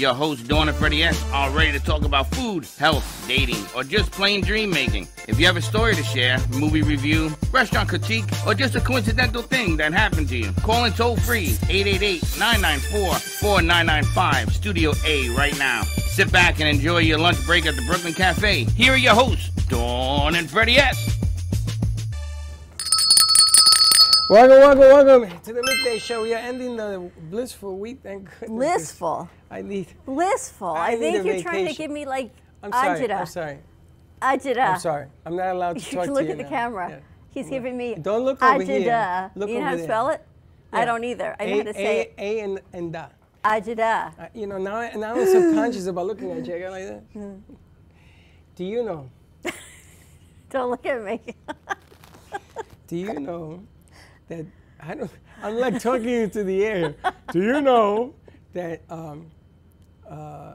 Your host, Dawn and Freddie S., are ready to talk about food, health, dating, or just plain dream making. If you have a story to share, movie review, restaurant critique, or just a coincidental thing that happened to you, call in toll free 888-994-4995, Studio A right now. Sit back and enjoy your lunch break at the Brooklyn Cafe. Here are your hosts, Dawn and Freddie S. Welcome, welcome, welcome to the midday show. We are ending the blissful week. Thank goodness. Blissful. I need. Blissful. I I, think you're trying to give me like I'm sorry. ajita. I'm sorry. Ajita. I'm sorry. I'm not allowed to You talk to look you at the now. camera. Yeah. He's giving me Don't look over here. ajita. Look you know how to spell it? I don't either. I know how to say A, it. A and, and da. Ajita. I- You know, now, I- now I'm subconscious about looking at you. Like that. Hmm. Do you know? Don't look at me. Do you know that I don't? I'm like talking into the air. Do you know that um, uh,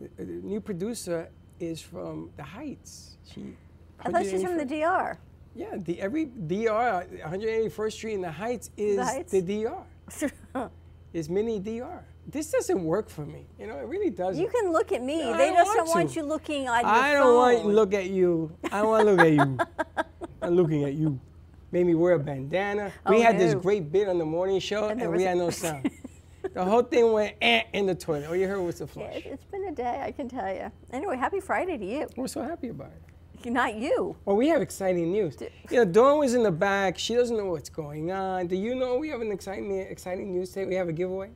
the, the new producer is from the Heights? She. I thought she's from the DR. Yeah, the every DR, 181st Street in the Heights is Heights? the DR. Is mini DR. This doesn't work for me. You know, it really doesn't. you can look at me. No, I they don't just want don't want you looking on your I don't want to look at you. I want to look at you. I'm looking at you. Made me wear a bandana. we Oh, had this great bit on the morning show, and, there we had no sound. the whole thing went eh, in the toilet. All you heard was the flush. it- it's been a day, I can tell you. Anyway, happy Friday to you. We're so happy about it. Not you. Well, we have exciting news. You know, Dawn was in the back. She doesn't know what's going on. Do you know we have an exciting, exciting news today? We have a giveaway.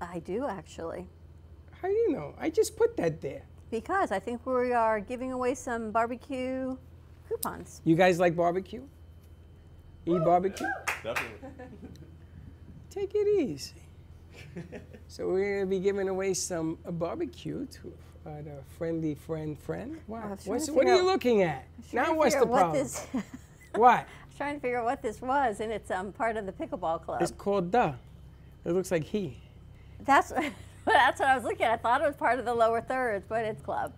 I do actually. How do you know? I just put that there. Because I think we are giving away some barbecue coupons. You guys like barbecue? Eat barbecue? Definitely. Take it easy. so we're gonna be giving away some uh, barbecue to uh, the friendly friend friend. Wow. was trying What's, what are figure you looking at? Trying Now what's the problem? What this, I What? was trying to figure out what this was, and it's um, part of the pickleball club. It's called duh. It looks like he. That's that's what I was looking at. I thought it was part of the lower thirds, but it's club.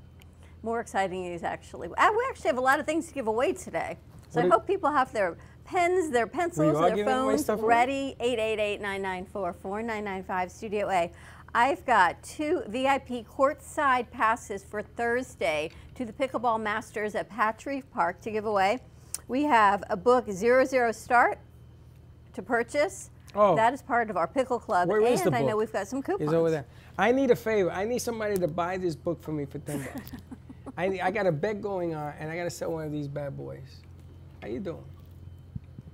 More exciting news, actually. Uh, we actually have a lot of things to give away today. So What I hope people have their pens, their pencils, their phones ready. 888-994-4995 Studio A. I've got two VIP courtside passes for Thursday to the Pickleball Masters at Patrick Park to give away. We have a book, Zero Zero Start, to purchase. Oh. That is part of our pickle club. Where and is the I know we've got some coupons. It's over there. I need a favor. I need somebody to buy this book for me for ten bucks. I, I got a bet going on, and I got to sell one of these bad boys. How you doing?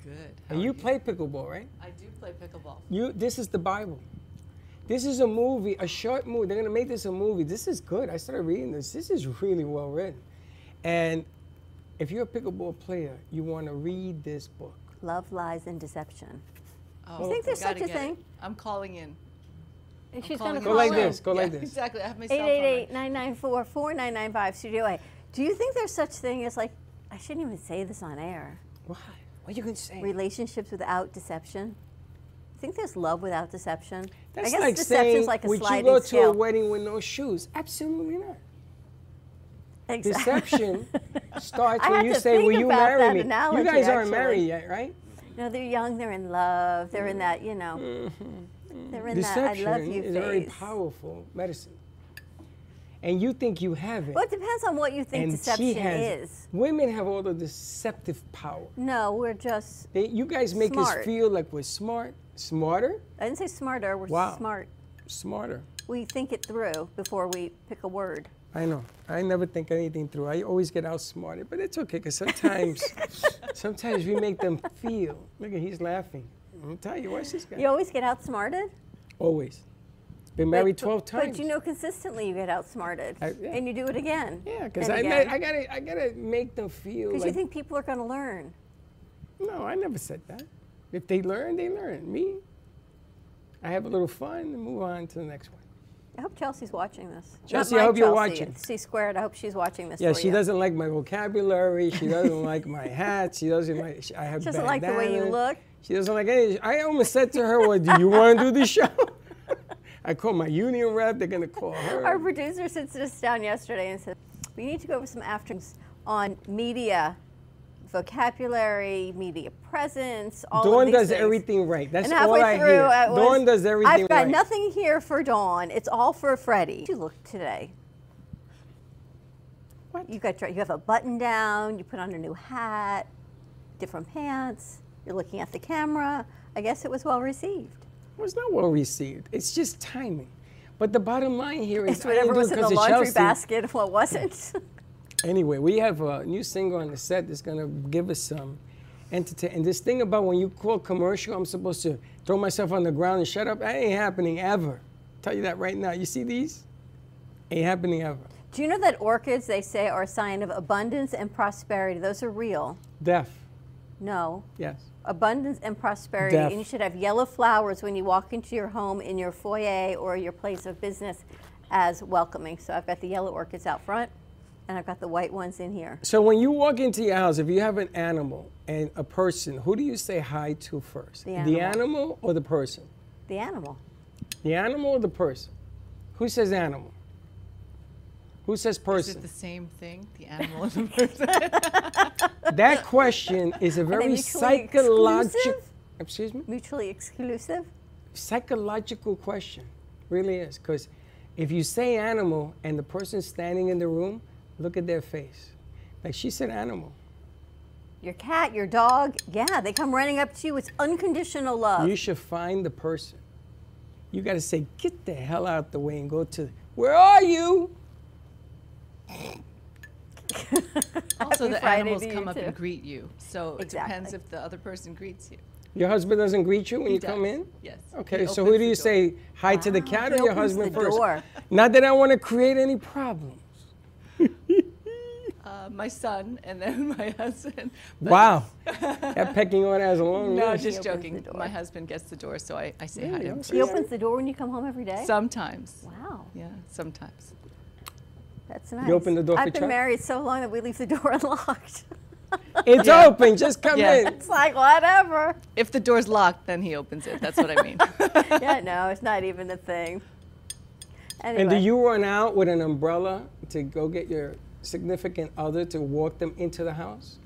Good. And you play pickleball, right? I do play pickleball. You. This is the Bible. This is a movie, a short movie. They're gonna make this a movie. This is good. I started reading this. This is really well written. And if you're a pickleball player, you want to read this book. Love, lies, and deception. Oh, You think there's such a get it. thing? I'm calling in. And she's going to in. Go like in. this. Go like this. Exactly. I have my cell phone. right- 888-994-4995 Studio A. Do you think there's such thing as like, I shouldn't even say this on air, Why? What you gonna say? relationships without deception? I think there's love without deception? That's I guess like deception's saying, like a would you go to scale. a wedding with no shoes? Absolutely not. Exactly. Deception starts when you say, "Will you marry me?" analogy, you guys aren't actually. married yet, right? No, they're young, they're in love, they're in that, you know, mm-hmm. they're in that I Deception love you is a very powerful medicine, and you think you have it. Well, it depends on what you think and deception has is. Women have all the deceptive power. No, we're just, They, you guys make Smart. us feel like we're smart, smarter, I didn't say smarter, we're Wow. smart. smarter. We think it through before we pick a word. I know. I never think anything through. I always get outsmarted, but it's okay because sometimes, sometimes we make them feel. Look at he's laughing. I'm telling you, watch this guy. You always get outsmarted? Always. Been married But- 12 times. But you know, consistently you get outsmarted, I- yeah. and you do it again. Yeah, because I. I gotta, I gotta make them feel Because like. you think people are going to learn. no, I never said that. If they learn, they learn. Me, I have a little fun and move on to the next one. I hope Chelsea's watching this. Chelsea, I hope you're watching. C squared. I hope she's watching this. Yeah, she you. doesn't like my vocabulary. She doesn't like my hat. She doesn't like. She, I have. She doesn't like the way you look. She doesn't like any. I almost said to her, "Well, do you want to do the show?" I called my union rep. They're gonna call her. Our producer sits us down yesterday and said, "We need to go over some afternoons on media." Vocabulary, media presence, all of Dawn does things. everything right. That's and all I through, hear. was, Dawn does everything I've got right. nothing here for Dawn. It's all for Freddie. You look today. What? You got you have a button down. You put on a new hat, different pants. You're looking at the camera. I guess it was well received. It's not well received. It's just timing. But the bottom line here is It's whatever was in the laundry Chelsea. basket. What wasn't? Anyway, we have a new single on the set that's gonna give us some entertainment. And this thing about when you call commercial, I'm supposed to throw myself on the ground and shut up. That ain't happening ever. Tell you that right now. You see these? Ain't happening ever. Do you know that orchids, they say, are a sign of abundance and prosperity? Those are real. Deaf. No. Yes. Abundance and prosperity. Deaf. And you should have yellow flowers when you walk into your home, in your foyer, or your place of business as welcoming. So I've got the yellow orchids out front, and I've got the white ones in here. So when you walk into your house, if you have an animal and a person, who do you say hi to first? The The animal. animal or the person? The animal. The animal or the person? Who says animal? Who says person? Is person? it the same thing? The animal and the person? That question is a very mutually psychological. Excuse me? Mutually exclusive. Psychological question, really is. Because if you say animal and the person standing in the room, look at their face. Like she said animal. Your cat, your dog, yeah, they come running up to you. It's unconditional love. You should find the person. You got to say, get the hell out the way and go to, where are you? also, the Friday animals come up too. and greet you. So it depends if the other person greets you. Your husband doesn't greet you when He you come in? Yes. Okay, He so who do you say hi to the Wow, cat he or your husband first? door. Not that I want to create any problems. Uh, my son and then my husband. But- Wow. that pecking order has a long No, list. just joking. My husband gets the door, so I, I say hi to him. Okay. he opens the door when you come home every day? Sometimes. wow. Yeah, sometimes. That's nice. You open the door I've been Chuck? married so long that we leave the door unlocked. It's Yeah. open, just come Yeah. in. it's like, whatever. If the door's locked, then he opens it. That's what I mean. yeah, no, it's not even a thing. Anyway, And do you run out with an umbrella to go get your significant other to walk them into the house?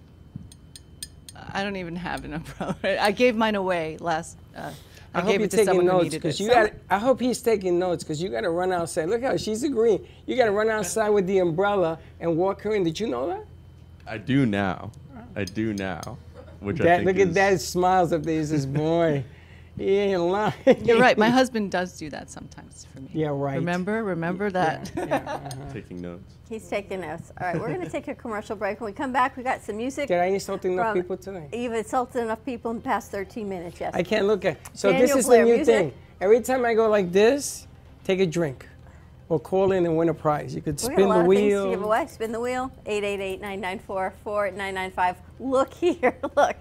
I don't even have an umbrella. I gave mine away last. Uh, I, I, hope you're taking notes because you got. I hope he's taking notes because you got to run outside. Look how she's agreeing. You got to run outside with the umbrella and walk her in. Did you know that? I do now. I do now. Which I think look is, at that smiles up there. He says, "Boy, he ain't lying." You're right. My husband does do that sometimes for me. Yeah, right. Remember, remember that. Uh-huh. taking notes. he's taking notes. All right, we're going to take a commercial break. When we come back, we got some music. Did I insult enough from- people today? You've insulted enough people in the past 13 minutes, yes. I can't look at. So Daniel this is Blair the new music. thing. Every time I go like this, take a drink, or call in and win a prize. You could We spin got a lot the of things to give away. Spin the wheel. 888-994-4995. Look here. Look.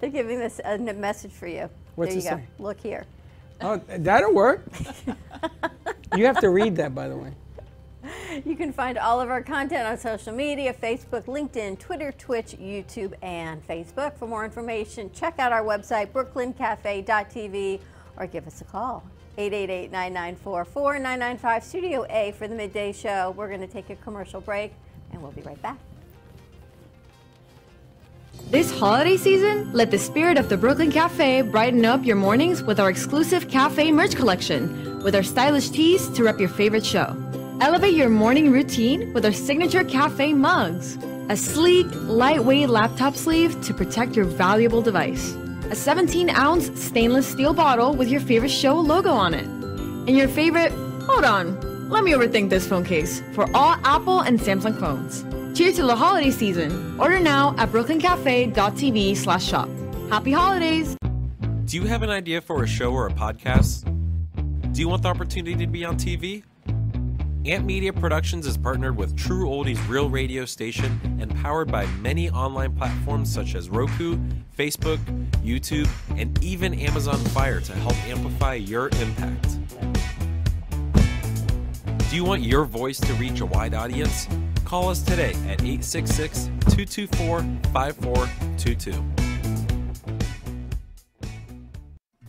They're giving this a message for you. What's there it you go. say? Look here. Oh, that'll work. you have to read that, by the way. You can find all of our content on social media Facebook, LinkedIn, Twitter, Twitch, YouTube, and Facebook. For more information, check out our website, brooklyncafe.tv, or give us a call. 888-994-4995, Studio A for the midday show. We're going to take a commercial break, and we'll be right back. This holiday season, let the spirit of the Brooklyn Cafe brighten up your mornings with our exclusive cafe merch collection, with our stylish tees to rep your favorite show. Elevate your morning routine with our signature cafe mugs, a sleek, lightweight laptop sleeve to protect your valuable device, a 17 ounce stainless steel bottle with your favorite show logo on it, and your favorite, hold on, let me overthink this phone case for all Apple and Samsung phones. Cheers to the holiday season. Order now at brooklyncafe.tv slash shop. Happy holidays! Do you have an idea for a show or a podcast? Do you want the opportunity to be on TV? Ant Media Productions is partnered with True Oldies Real Radio Station and powered by many online platforms such as Roku, Facebook, YouTube, and even Amazon Fire to help amplify your impact. Do you want your voice to reach a wide audience? Call us today at 866 224 5422.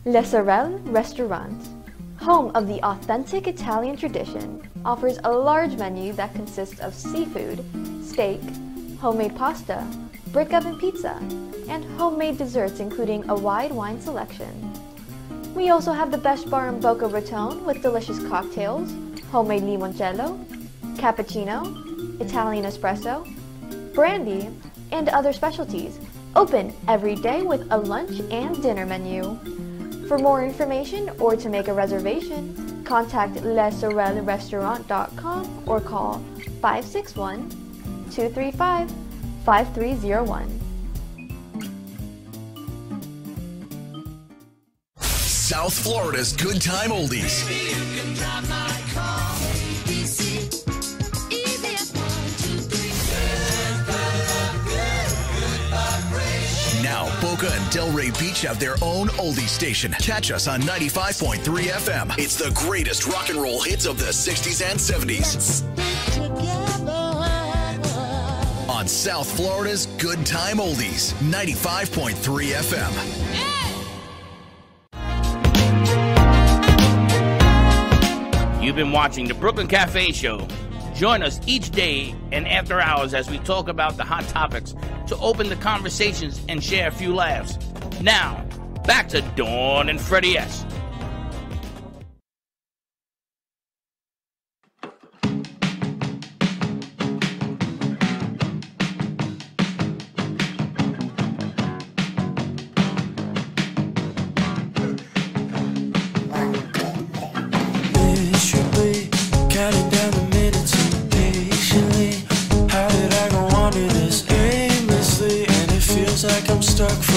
Le Sorel Restaurant, home of the authentic Italian tradition, offers a large menu that consists of seafood, steak, homemade pasta, brick oven pizza, and homemade desserts including a wide wine selection. We also have the best bar in Boca Raton with delicious cocktails, homemade limoncello, cappuccino, Italian espresso, brandy, and other specialties. Open every day with a lunch and dinner menu. For more information or to make a reservation, contact lesorelrestaurant.com or call 561 235 5301. South Florida's Good Time Oldies. Boca and Delray Beach have their own oldie station. Catch us on 95.3 FM. It's the greatest rock and roll hits of the 60s and 70s. On South Florida's Good Time Oldies, 95.3 FM. You've been watching the Brooklyn Cafe Show. Join us each day and after hours as we talk about the hot topics to open the conversations and share a few laughs. Now, back to Dawn and Freddie S. stuck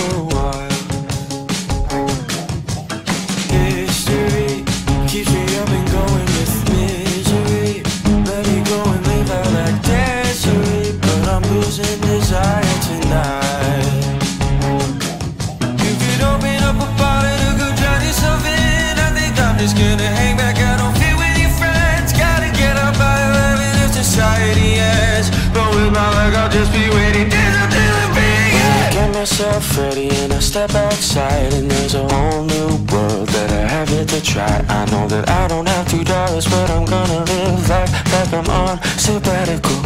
sabbatical.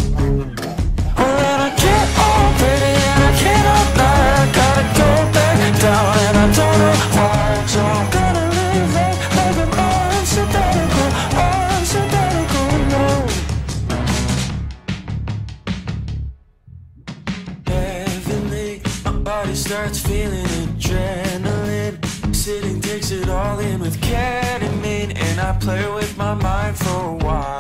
Well, then I get all pretty and I cannot lie. I gotta go back down and I don't know why. So I'm gonna live life like I'm on sabbatical. No. Heavenly, my body starts feeling adrenaline. Sitting takes it all in with ketamine, and I play with my mind for a while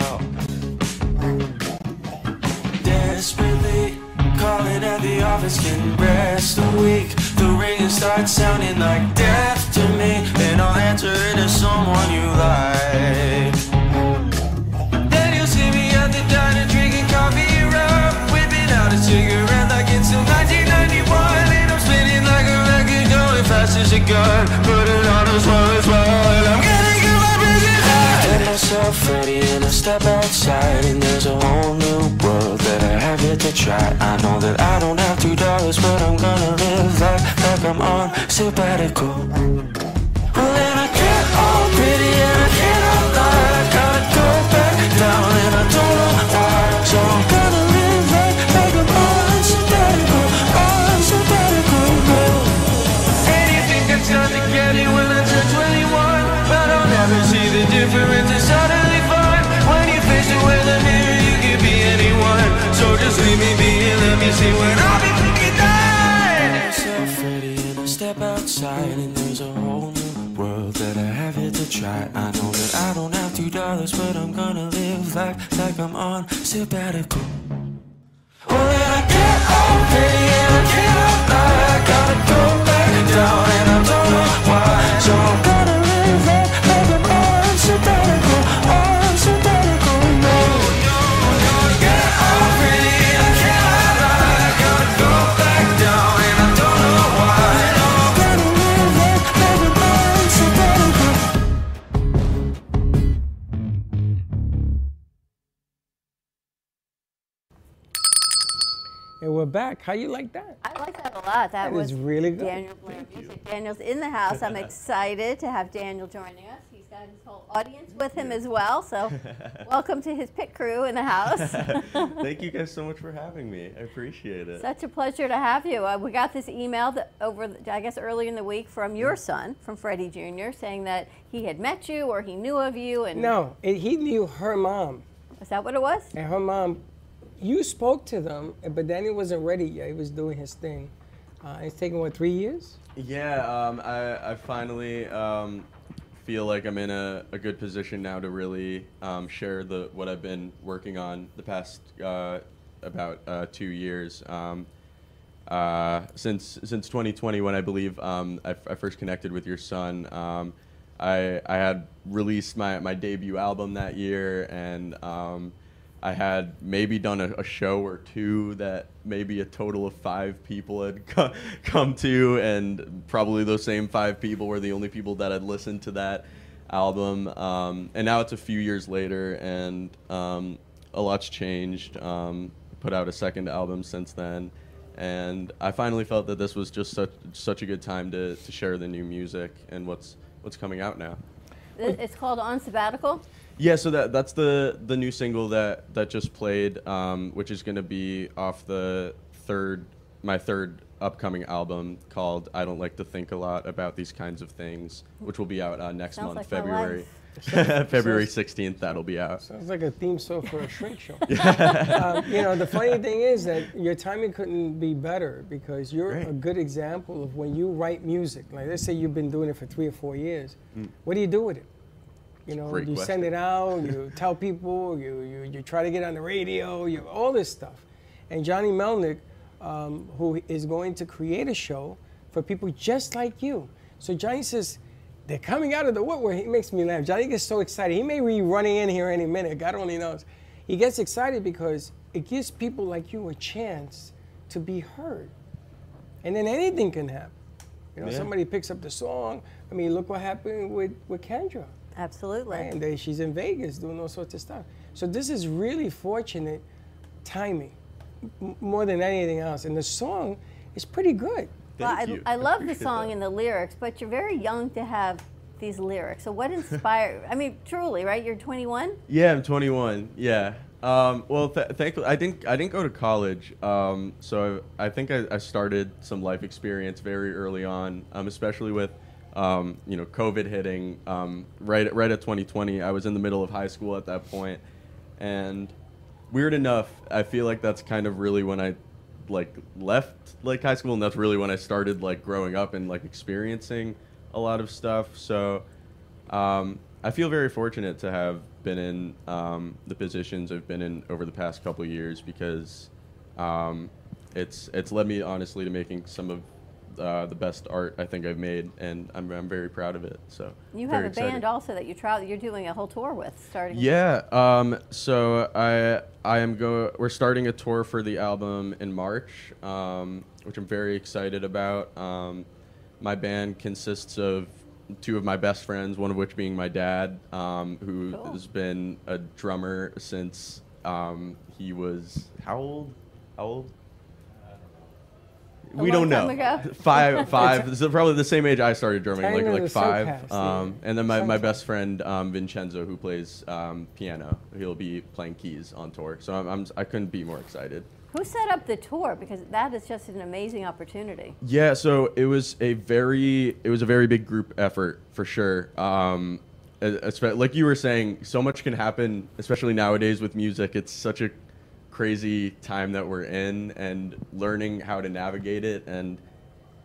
the office can rest a week. The ring starts sounding like death to me and i'll answer it to someone you like. Then you'll see me at the diner drinking coffee rum whipping out a cigarette like it's still 1991 and i'm spinning like a record going fast as a gun. Put it on as well as well. And i'm myself ready and I step outside. And there's a whole new world that I have yet to try. I know that I don't have two dollars But I'm gonna live like, like I'm on sabbatical. Well then I get all pretty and I cannot lie I gotta go back down and I don't know why And there's a whole new world that I have yet to try I know that I don't have two dollars But I'm gonna live life like I'm on sabbatical well, then I get all pretty and I cannot lie. I gotta go back down and I don't back. How you like that? I like that a lot. That, That was is really good. Daniel Blair Music. Daniel's in the house. I'm excited to have Daniel joining us. He's got his whole audience with him as well. So, welcome to his pit crew in the house. Thank you guys so much for having me. I appreciate it. Such a pleasure to have you. Uh, we got this email that over, the- I guess, earlier in the week from your son, from Freddie Jr., saying that he had met you or he knew of you. And No, it, he knew her mom. is that what it was? And her mom, you spoke to them, but Danny wasn't ready yet. He was doing his thing. Uh, it's taken, what, three years? Yeah, um, I, I finally um, feel like I'm in a, a good position now to really um, share the what I've been working on the past uh, about uh, two years. Um, uh, since since 2020, when I believe um, I, f- I first connected with your son, um, I I had released my, my debut album that year, and I had maybe done a, a show or two that maybe a total of five people had co- come to, and probably those same five people were the only people that had listened to that album. Um, and now it's a few years later, and um, a lot's changed. Um, put out a second album since then, and I finally felt that this was just such such a good time to, to share the new music and what's what's coming out now. It's called On Sabbatical. Yeah, so that that's the the new single that that just played, um, which is going to be off the third my third upcoming album called "I Don't Like to Think a Lot About These Kinds of Things," which will be out uh, next Sounds month, like February. February sixteenth. That'll be out. Sounds like a theme song for a shrink show. um, you know, the funny thing is that your timing couldn't be better because you're a good example of when you write music. Like, let's say you've been doing it for three or four years. What do you do with it? You know, Great you send it out, you tell people, you, you, you try to get on the radio, you all this stuff. And Johnny Melnick, um, who is going to create a show for people just like you. So Johnny says, they're coming out of the woodwork. He makes me laugh. Johnny gets so excited. He may be running in here any minute. God only knows. He gets excited because it gives people like you a chance to be heard. And then anything can happen. You know, Yeah. somebody picks up the song. I mean, look what happened with, with Kendra. Absolutely. And they, she's in Vegas doing all sorts of stuff. So this is really fortunate timing, m- more than anything else. And the song is pretty good. Well, Thank I, you. I love the song that. and the lyrics, but you're very young to have these lyrics. So what inspired? I mean, truly, right? You're 21. Yeah, I'm 21. Yeah. Um, well, th- thankfully, I didn't. I didn't go to college. Um, so I, I think I, I started some life experience very early on, um, especially with, um, you know, COVID hitting um, right right at 2020. I was in the middle of high school at that point, and weird enough, I feel like that's kind of really when I like left like high school, and that's really when I started like growing up and like experiencing a lot of stuff. So um, I feel very fortunate to have been in um, the positions I've been in over the past couple years because um, it's it's led me honestly to making some of uh, the best art I think I've made, and I'm, I'm very proud of it. So you have a excited. band also that you travel. You're doing a whole tour with, starting. Yeah. Um, so I I am go. We're starting a tour for the album in March, um, which I'm very excited about. Um, my band consists of two of my best friends, one of which being my dad, um, who Cool. has been a drummer since um, he was how old? How old? We long don't know. time ago? Five, five. so probably the same age I started drumming, Time like like the five. Soulcast, Um, yeah. and then my, my best friend um, Vincenzo, who plays um, piano, he'll be playing keys on tour. So I'm, I'm I couldn't be more excited. Who set up the tour? Because that is just an amazing opportunity. Yeah, so it was a very it was a very big group effort for sure. Um, like you were saying, so much can happen, especially nowadays with music. It's such a crazy time that we're in, and learning how to navigate it, and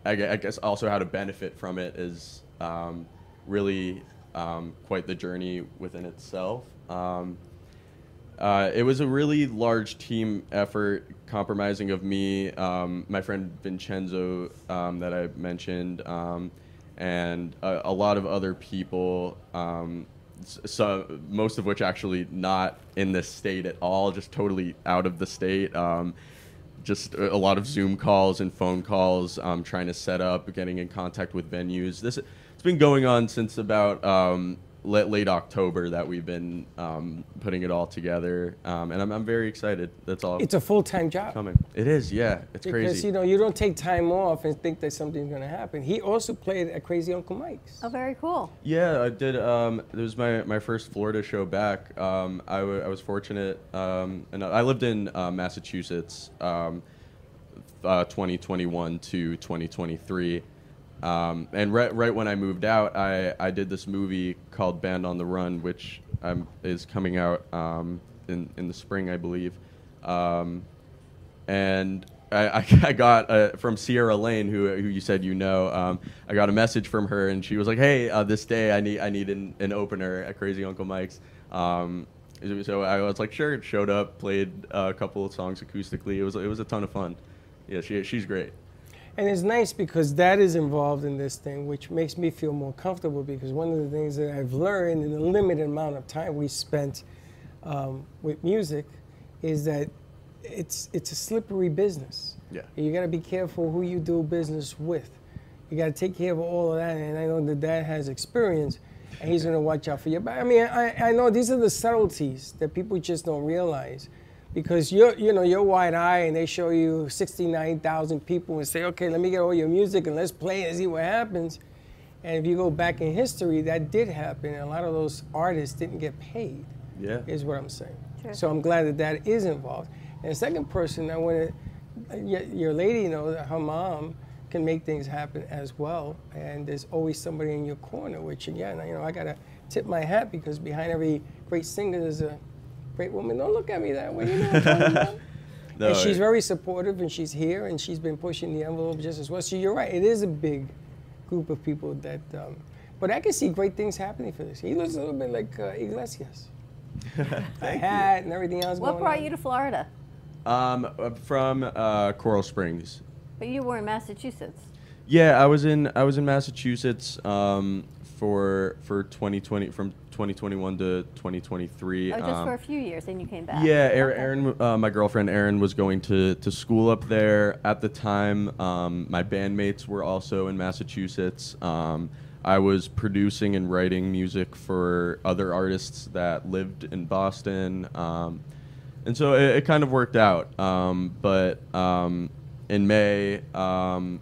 I, guess also how to benefit from it is um, really um, quite the journey within itself. Um, uh, it was a really large team effort, compromising of me, um, my friend Vincenzo um, that I mentioned, um, and a, a lot of other people. So most of which actually not in this state at all, just totally out of the state. Um, just a lot of Zoom calls and phone calls, um, trying to set up, getting in contact with venues. This it's been going on since about um, late, late October that we've been um, putting it all together, um, and I'm, I'm very excited. That's all It's a full-time job. coming. It is, yeah. It's Because crazy. you know you don't take time off and think that something's going to happen. He also played at Crazy Uncle Mike's. Oh, very cool. Yeah, I did. Um, it was my, my first Florida show back. Um, I, w- I was fortunate, um, and I lived in uh, Massachusetts, um, uh, 2021 to 2023. Um, and right, right when I moved out, I, I did this movie called Band on the Run, which is coming out um, in, in the spring, I believe. Um, and I, I, got uh, from Sierra Lane, who, who you said you know. Um, I got a message from her, and she was like, "Hey, uh, this day I need I need an, an opener at Crazy Uncle Mike's." Um, so I was like, "Sure." Showed up, played a couple of songs acoustically. It was it was a ton of fun. Yeah, she she's great. And it's nice because that is involved in this thing, which makes me feel more comfortable because one of the things that I've learned in the limited amount of time we spent um, with music is that it's, it's a slippery business. Yeah. You got to be careful who you do business with. You got to take care of all of that. And I know that dad has experience and he's going to watch out for you. But I mean, I, I know these are the subtleties that people just don't realize because you're you know you're wide eye and they show you 69,000 people and say okay let me get all your music and let's play and see what happens and if you go back in history that did happen and a lot of those artists didn't get paid Yeah. is what I'm saying Sure. so I'm glad that that is involved and the second person I want to your, your lady know that her mom can make things happen as well and there's always somebody in your corner which again you know I gotta tip my hat because behind every great singer there's a great woman don't look at me that way you know what I'm talking about? No, and she's very supportive and she's here and she's been pushing the envelope just as well. So you're right, it is a big group of people that, um, but I can see great things happening for this. He looks a little bit like uh, Iglesias. a hat and everything else What going brought on. you to Florida? Um, uh, from uh, Coral Springs. But you were in Massachusetts. Yeah, I was in I was in Massachusetts um, for for 2020 from 2021 to 2023. Oh, just um, for a few years, and you came back. Yeah, Okay. Erin, Erin uh, my girlfriend Erin was going to, to school up there at the time. Um, my bandmates were also in Massachusetts. Um, I was producing and writing music for other artists that lived in Boston. Um, and so it, it kind of worked out. Um, but um, in May, um,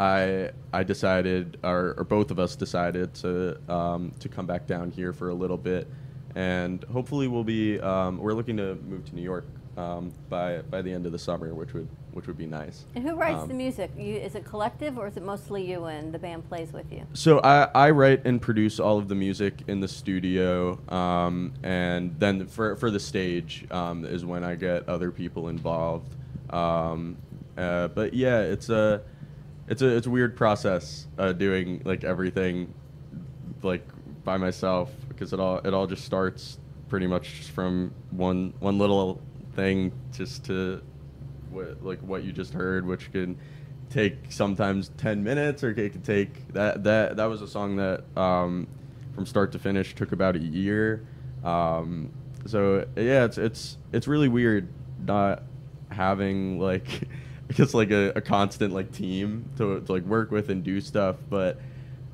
I I decided, or, or both of us decided to um, to come back down here for a little bit, and hopefully we'll be um, we're looking to move to New York um, by by the end of the summer, which would which would be nice. And who writes Um, the music? You, is it collective, or is it mostly you and the band plays with you? So I, I write and produce all of the music in the studio, um, and then for for the stage um, is when I get other people involved. Um, uh, but yeah, it's a it's a it's a weird process uh, doing like everything like by myself because it all it all just starts pretty much from one one little thing just to what like what you just heard, which can take sometimes ten minutes or it could take that that that was a song that um, from start to finish took about a year. Um, so yeah, it's it's it's really weird not having like Guess like a, a constant like team to, to like work with and do stuff, but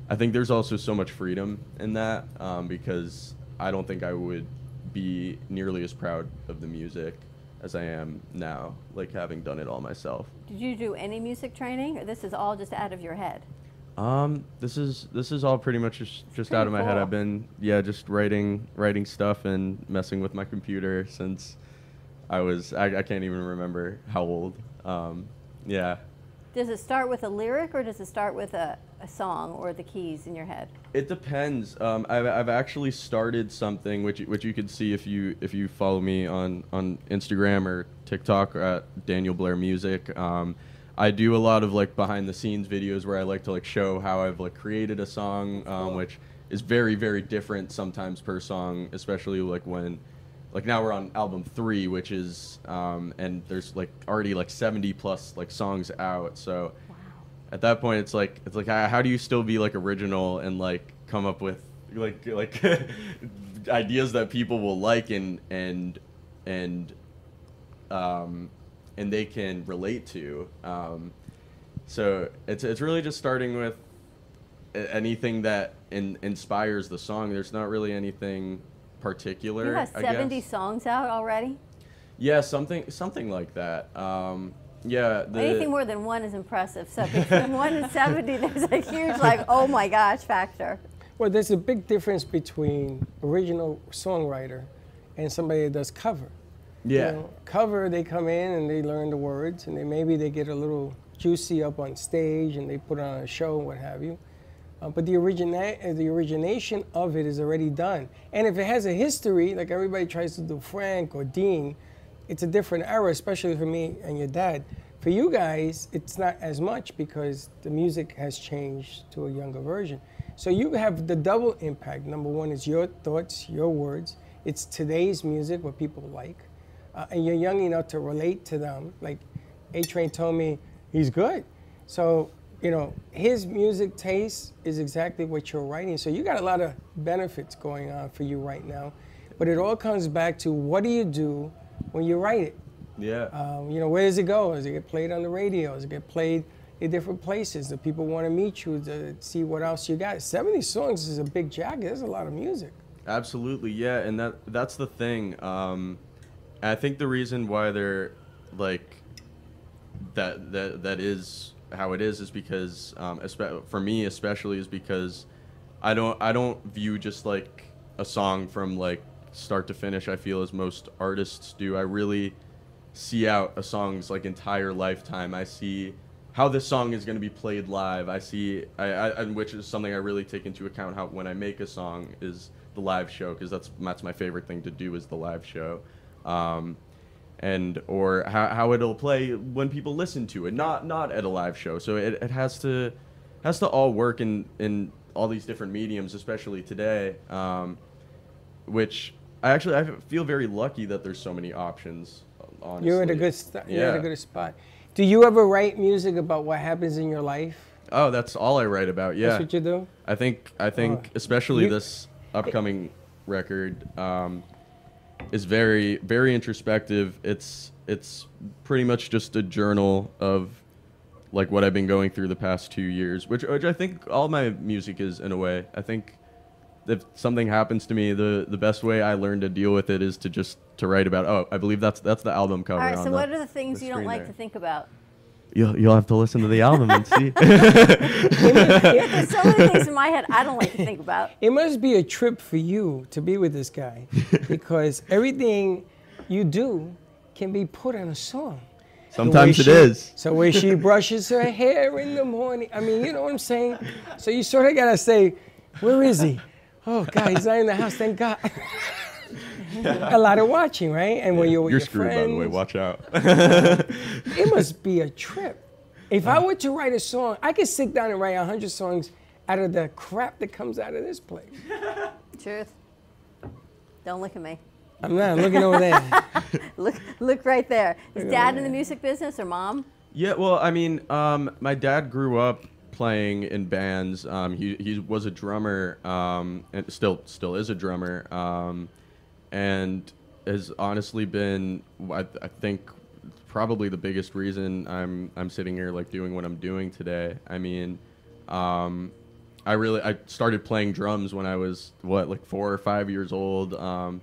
I think there's also so much freedom in that um, because I don't think I would be nearly as proud of the music as I am now, like having done it all myself. Did you do any music training, or this is all just out of your head? Um, this is this is all pretty much just, just out of my head. I've been yeah, just writing writing stuff and messing with my computer since I was I, I can't even remember how old. Um, yeah, Does it start with a lyric, or does it start with a, a song or the keys in your head? It depends. Um, I've, I've actually started something which you- which you can see if you if you follow me on on Instagram or TikTok or at Daniel Blair Music. Um, I do a lot of like behind the scenes videos where I like to like show how I've like created a song, um, which is very very different sometimes per song, especially like when like now we're on album three, which is um, and there's like already like 70 plus like songs out, so at that point it's like it's like how, how do you still be like original and like come up with like like ideas that people will like and and and um and they can relate to? Um so it's it's really just starting with anything that in, inspires the song. There's not really anything particular. You have I 70 guess. songs out already. Yeah, something something like that. Um, yeah, the, Anything more than one is impressive. So between one and 70, there's a huge, like, oh my gosh factor. Well, there's a big difference between original songwriter and somebody that does cover. You yeah. know, cover, they come in and they learn the words, and they maybe they get a little juicy up on stage and they put on a show and what have you. Uh, but the origina- uh, the origination of it is already done. And if it has a history, like everybody tries to do Frank or Dean, it's a different era, especially for me and your dad. For you guys, it's not as much because the music has changed to a younger version. So you have the double impact. Number one is your thoughts, your words. It's today's music, what people like. Uh, and you're young enough to relate to them. Like A Train told me, he's good. So, you know, his music taste is exactly what you're writing. So you got a lot of benefits going on for you right now. But it all comes back to what do you do when you write it? Yeah. Um, you know, where does it go? Does it get played on the radio? Does it get played in different places? Do people want to meet you to see what else you got? 70 songs is a big jacket. There's a lot of music. Absolutely, yeah, and that that's the thing. Um, I think the reason why they're like that that that is how it is is because um, for me especially is because I don't I don't view just like a song from like start to finish. I feel as most artists do. I really see out a song's like entire lifetime. I see how this song is going to be played live. I see, I, I, and which is something I really take into account. How when I make a song is the live show because that's that's my favorite thing to do is the live show, um, and or how, how it'll play when people listen to it, not not at a live show. So it, it has to has to all work in in all these different mediums, especially today. Um, which I actually I feel very lucky that there's so many options. Honestly. You're at a good st- You're at Yeah. a good spot. Do you ever write music about what happens in your life? Oh, that's all I write about. Yeah. That's what you do. I think I think Oh. especially You- this upcoming record um, is very very introspective. It's it's pretty much just a journal of like what I've been going through the past two years, which which I think all my music is in a way. I think if something happens to me, the the best way I learn to deal with it is to just to write about. Oh, I believe that's that's the album cover. All right, so the- what are the things the you don't like there. to think about? You'll you'll have to listen to the album and see. There's so many things in my head I don't like to think about. It must be a trip for you to be with this guy because everything you do can be put on a song. Sometimes it she- is. So where she brushes her hair in the morning. I mean, you know what I'm saying? So you sort of gotta say, where is he? Oh God, he's not in the house. Thank God. a lot of watching, right? And when you're with You're your screwed, by the way. Watch out. it must be a trip. If I were to write a song, I could sit down and write hundred songs out of the crap that comes out of this place. Truth. Don't look at me. I'm not looking over there. Look, look right there. Is Look dad over in the music business or mom? Yeah, well, I mean, um, my dad grew up playing in bands. Um, he he was a drummer, um, and still still is a drummer, um, and has honestly been, I, I think, probably the biggest reason I'm I'm sitting here like doing what I'm doing today. I mean, um, I really I started playing drums when I was what like four or five years old. Um,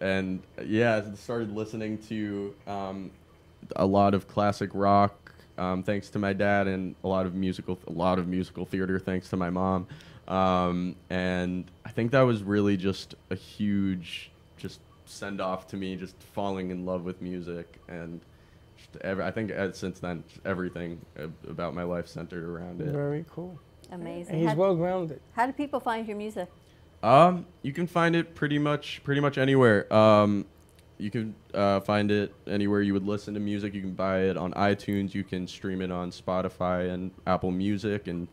and yeah, started listening to um, a lot of classic rock, um, thanks to my dad, and a lot of musical, a lot of musical theater, thanks to my mom. Um, and I think that was really just a huge, send off to me, just falling in love with music, and just ever, I think uh, since then, everything uh, about my life centered around it. Very cool. Amazing. And he's how, well grounded. how do people find your music? Um, you can find it pretty much pretty much anywhere. Um, you can uh, find it anywhere you would listen to music. You can buy it on iTunes. You can stream it on Spotify and Apple Music and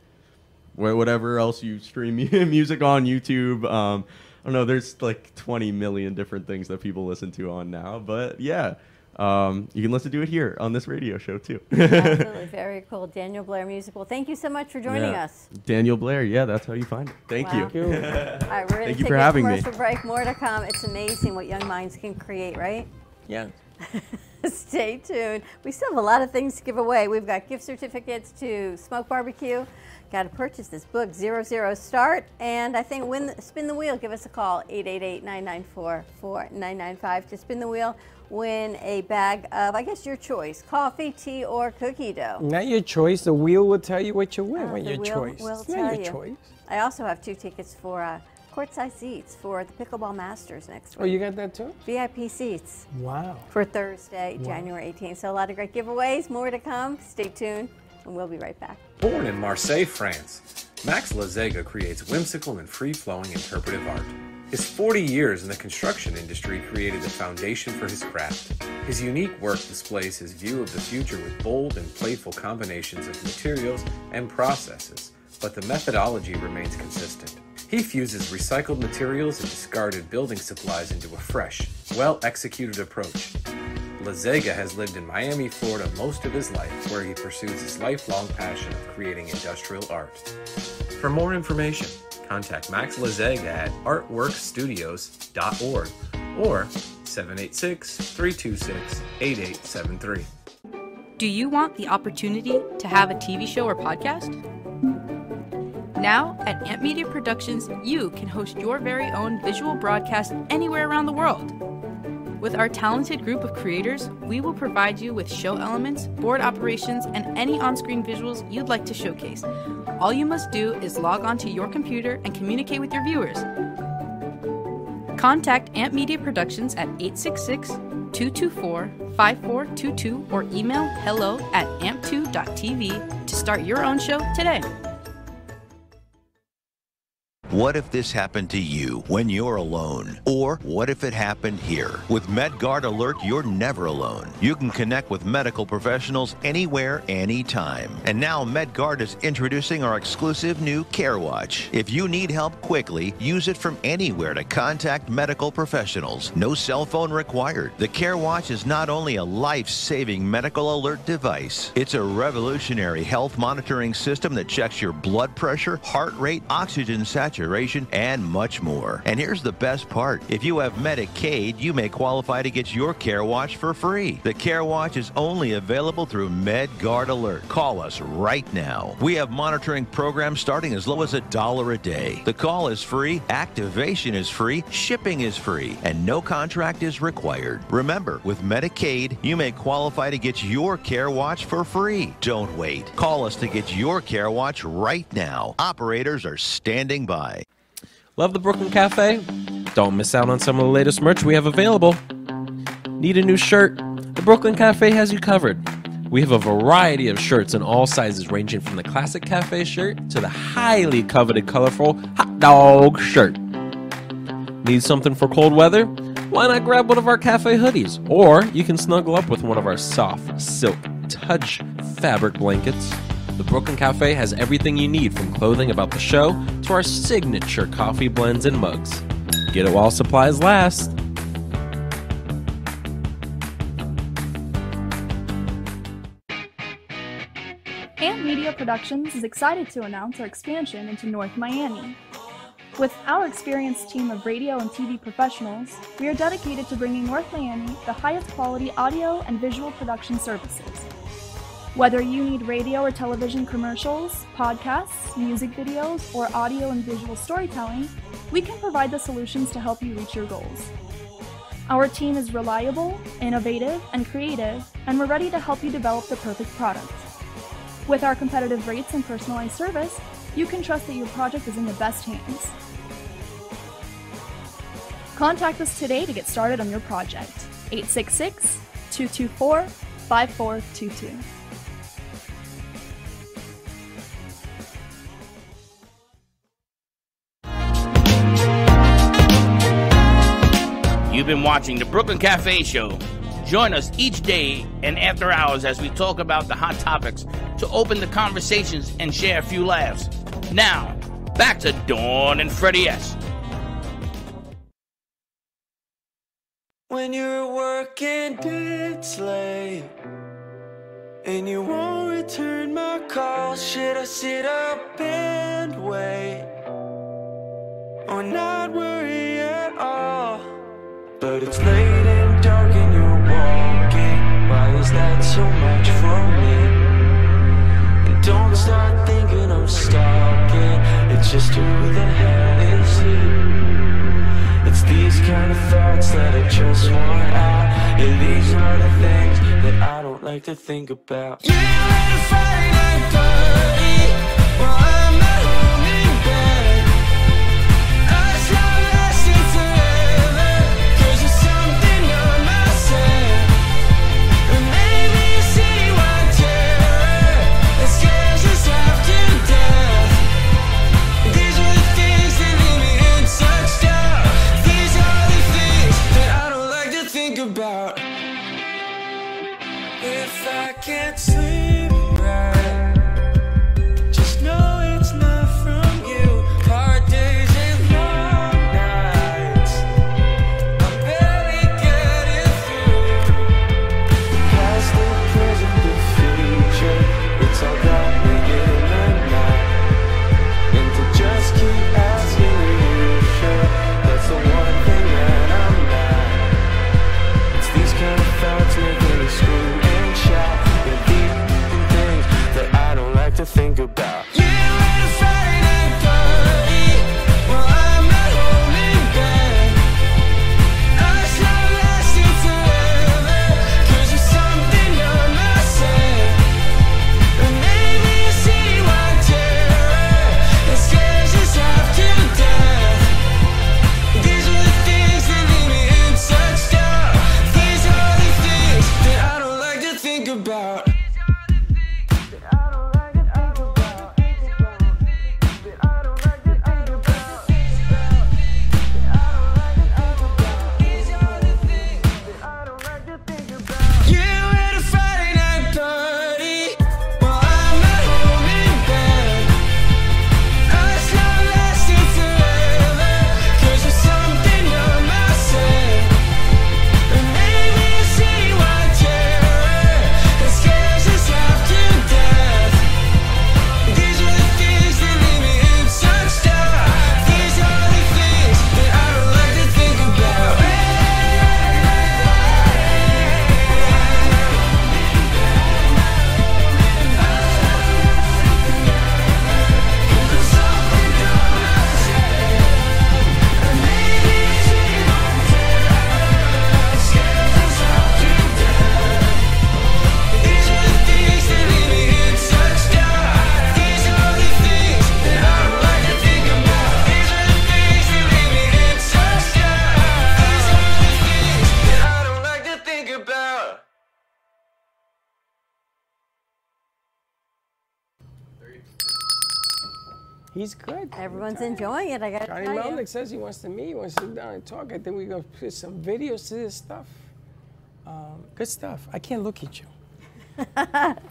wh- whatever else you stream music on YouTube. Um, I don't know. There's like 20 million different things that people listen to on now. But yeah, um, you can listen to it here on this radio show too. Absolutely, very cool. Daniel Blair Music. Well, thank you so much for joining Yeah. us. Daniel Blair. Yeah, that's how you find it. Thank Wow. you. All right, we're going to Thank you take for a having me. commercial break. More to come. It's amazing what young minds can create, right? Yeah. Stay tuned. We still have a lot of things to give away. We've got gift certificates to Smoke Barbecue. Got to purchase this book, Zero Zero Start. And I think win, spin the wheel. Give us a call, 888-994-4995 to spin the wheel. Win a bag of, I guess, your choice, coffee, tea, or cookie dough. Not your choice. The wheel will tell you what you win. Uh, what your choice? will not your you. choice. I also have two tickets for uh, courtside seats for the Pickleball Masters next week. Oh, you got that too? VIP seats Wow. for Thursday, January 18th. So a lot of great giveaways, more to come. Stay tuned, and we'll be right back. Born in Marseille, France, Max Lazega creates whimsical and free flowing interpretive art. His 40 years in the construction industry created the foundation for his craft. His unique work displays his view of the future with bold and playful combinations of materials and processes, but the methodology remains consistent. He fuses recycled materials and discarded building supplies into a fresh, well executed approach. Lazega has lived in Miami, Florida most of his life, where he pursues his lifelong passion of creating industrial art. For more information, contact Max Lazega at artworkstudios.org or 786 326 8873. Do you want the opportunity to have a TV show or podcast? Now, at Amp Media Productions, you can host your very own visual broadcast anywhere around the world. With our talented group of creators, we will provide you with show elements, board operations, and any on screen visuals you'd like to showcase. All you must do is log onto your computer and communicate with your viewers. Contact Amp Media Productions at 866 224 5422 or email hello at amp2.tv to start your own show today. What if this happened to you when you're alone? Or what if it happened here? With MedGuard Alert, you're never alone. You can connect with medical professionals anywhere, anytime. And now MedGuard is introducing our exclusive new CareWatch. If you need help quickly, use it from anywhere to contact medical professionals. No cell phone required. The CareWatch is not only a life-saving medical alert device, it's a revolutionary health monitoring system that checks your blood pressure, heart rate, oxygen saturation, and much more. And here's the best part. If you have Medicaid, you may qualify to get your Care Watch for free. The Care Watch is only available through MedGuard Alert. Call us right now. We have monitoring programs starting as low as a dollar a day. The call is free, activation is free, shipping is free, and no contract is required. Remember, with Medicaid, you may qualify to get your Care Watch for free. Don't wait. Call us to get your Care Watch right now. Operators are standing by. Love the Brooklyn Cafe? Don't miss out on some of the latest merch we have available. Need a new shirt? The Brooklyn Cafe has you covered. We have a variety of shirts in all sizes, ranging from the classic cafe shirt to the highly coveted colorful hot dog shirt. Need something for cold weather? Why not grab one of our cafe hoodies? Or you can snuggle up with one of our soft silk touch fabric blankets. The Brooklyn Cafe has everything you need from clothing about the show to our signature coffee blends and mugs. Get it while supplies last. Amp Media Productions is excited to announce our expansion into North Miami. With our experienced team of radio and TV professionals, we are dedicated to bringing North Miami the highest quality audio and visual production services. Whether you need radio or television commercials, podcasts, music videos, or audio and visual storytelling, we can provide the solutions to help you reach your goals. Our team is reliable, innovative, and creative, and we're ready to help you develop the perfect product. With our competitive rates and personalized service, you can trust that your project is in the best hands. Contact us today to get started on your project. 866 224 5422. You've been watching the Brooklyn Cafe Show. Join us each day and after hours as we talk about the hot topics to open the conversations and share a few laughs. Now, back to Dawn and Freddie S. When you're working it's late And you won't return my call Should I sit up and wait Or not worry at all But it's late and dark and you're walking Why is that so much for me? And don't start thinking I'm stalking. It's just who the hell is he? It's these kind of thoughts that I just want out. And these are the things that I don't like to think about. You at a Friday night enjoying it. I got to Johnny tell you. Melnick says he wants to meet. He wants to sit down and talk. I think we're gonna put some videos to this stuff. Um, good stuff. I can't look at you.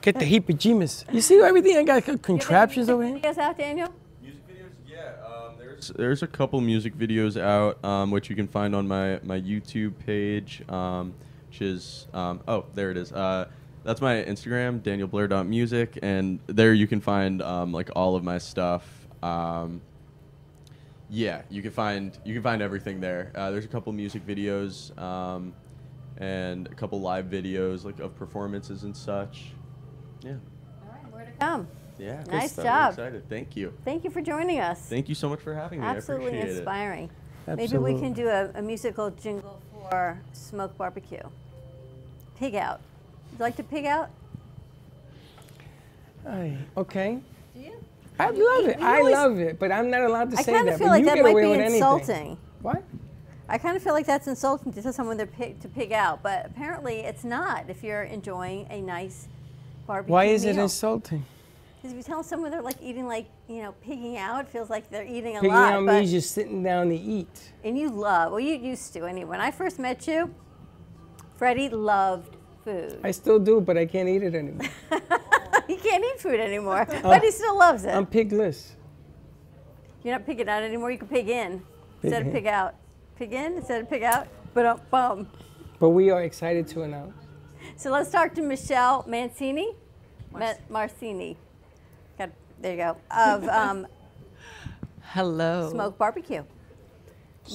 Get the heebie-jeebies. You see everything? I got contraptions over here. Videos out, Daniel. Music videos? Yeah, um, there's, there's a couple music videos out, um, which you can find on my, my YouTube page, um, which is, um, oh, there it is. Uh, that's my Instagram, danielblair.music, and there you can find um, like all of my stuff. Um, yeah, you can find you can find everything there. Uh, there's a couple music videos um, and a couple live videos like of performances and such. Yeah, All right, More to come. yeah. good Nice stuff. job. I'm excited. Thank you. Thank you for joining us. Thank you so much for having me. Absolutely I inspiring. It. Maybe we can do a, a musical jingle for Smoke Barbecue. Pig out. Would you like to pig out? Aye, okay. I love it. you I always- love it, but I'm not allowed to I say kind that. of feel like you that might be with anything. insulting. What? I kind of feel like that's insulting to tell someone they're pig, to pig out, but apparently it's not if you're enjoying a nice barbecue Why is it insulting? Because if you tell someone they're like eating like, you know, pigging out, it feels like they're eating a Picking lot. out but, means you're sitting down to eat. and you love, well, you used to anyway. When I first met you, Freddie loved food. I still do, but I can't eat it anymore. he can't eat food anymore, but he still loves it. I'm pigless. You're not pigging out anymore. You can pig in Pig instead in. of pig out. Pig in instead of pig out. But um, bum. But we are excited to announce. So let's talk to Michelle Mancini, Ma- Marcini. Got, there you go. Of um, Hello. Smoke Barbecue.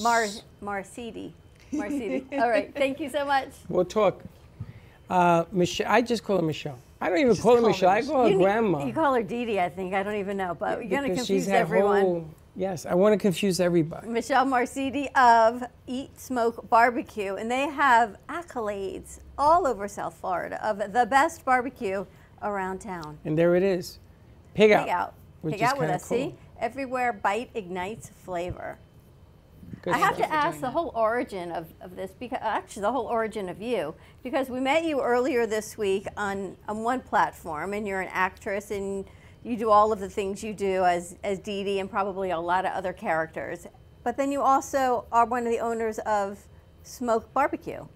Mar Marcidi. Marcidi. All right. Thank you so much. We'll talk. Uh, Michelle, I just call her Michelle. I don't even call her Michelle. I call her You- grandma. You call her Dee Dee, I think. I don't even know, but you're going to confuse everyone. whole- yes, I want to confuse everybody. Michelle Marcidi of Eat Smoke Barbecue, and they have accolades all over South Florida of the best barbecue around town. And there it is. Pig out. Pig out. which Pig out with us. See? Everywhere bite ignites flavor. Good I have to ask the whole origin of, of this, because actually the whole origin of you, because we met you earlier this week on, on one platform, and you're an actress, and you do all of the things you do as, as Dee Dee and probably a lot of other characters. But then you also are one of the owners of Smoke Barbecue.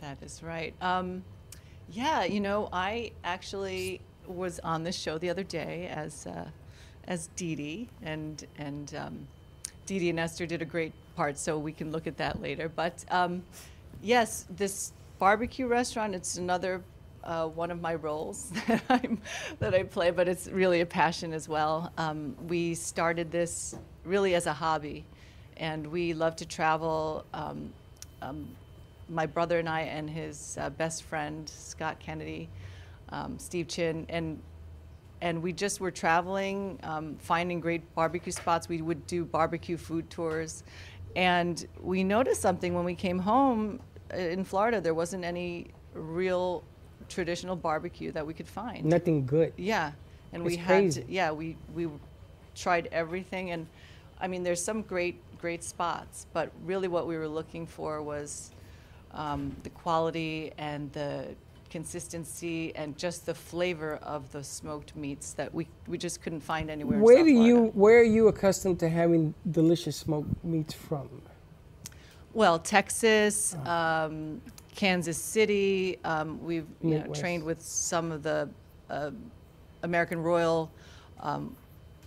That is right. Um, yeah, you know, I actually was on this show the other day as uh, as Dee Dee, and and um, Dee Dee and Esther did a great part, so we can look at that later. But um, yes, this barbecue restaurant, it's another uh, one of my roles that, I'm, that I play, but it's really a passion as well. Um, we started this really as a hobby, and we love to travel. Um, um, my brother and I, and his uh, best friend Scott Kennedy, um, Steve Chin, and and we just were traveling, um, finding great barbecue spots. We would do barbecue food tours, and we noticed something when we came home uh, in Florida. There wasn't any real traditional barbecue that we could find. Nothing good. Yeah, and we had crazy. to, yeah we we tried everything, and I mean there's some great great spots, but really what we were looking for was um, the quality and the consistency and just the flavor of the smoked meats that we we just couldn't find anywhere. Where do you? Where are you accustomed to having delicious smoked meats from? Well, Texas, um, Kansas City. Um, we've you know, trained with some of the uh, American Royal. Um,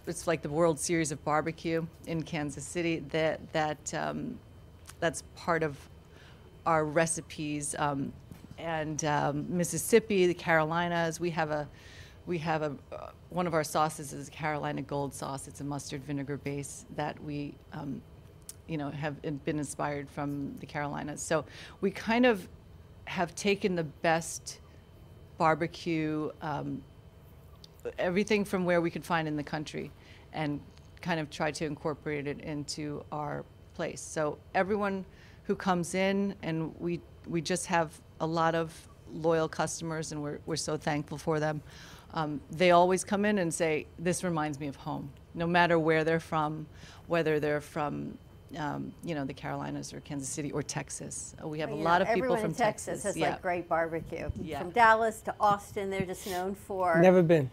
it's like the World Series of Barbecue in Kansas City. That that um, that's part of our recipes. Um, and um, Mississippi, the Carolinas, we have a we have a uh, one of our sauces is Carolina Gold sauce. It's a mustard vinegar base that we um, you know have been inspired from the Carolinas. So we kind of have taken the best barbecue, um, everything from where we could find in the country, and kind of tried to incorporate it into our place. So everyone who comes in, and we we just have a lot of loyal customers, and we're we're so thankful for them. Um, they always come in and say, "This reminds me of home." No matter where they're from, whether they're from um, you know, the Carolinas or Kansas City or Texas. Uh, We have You a know, lot of people everyone from in Texas. has yeah. like great barbecue. Yeah. From Dallas to Austin, they're just known for Never been.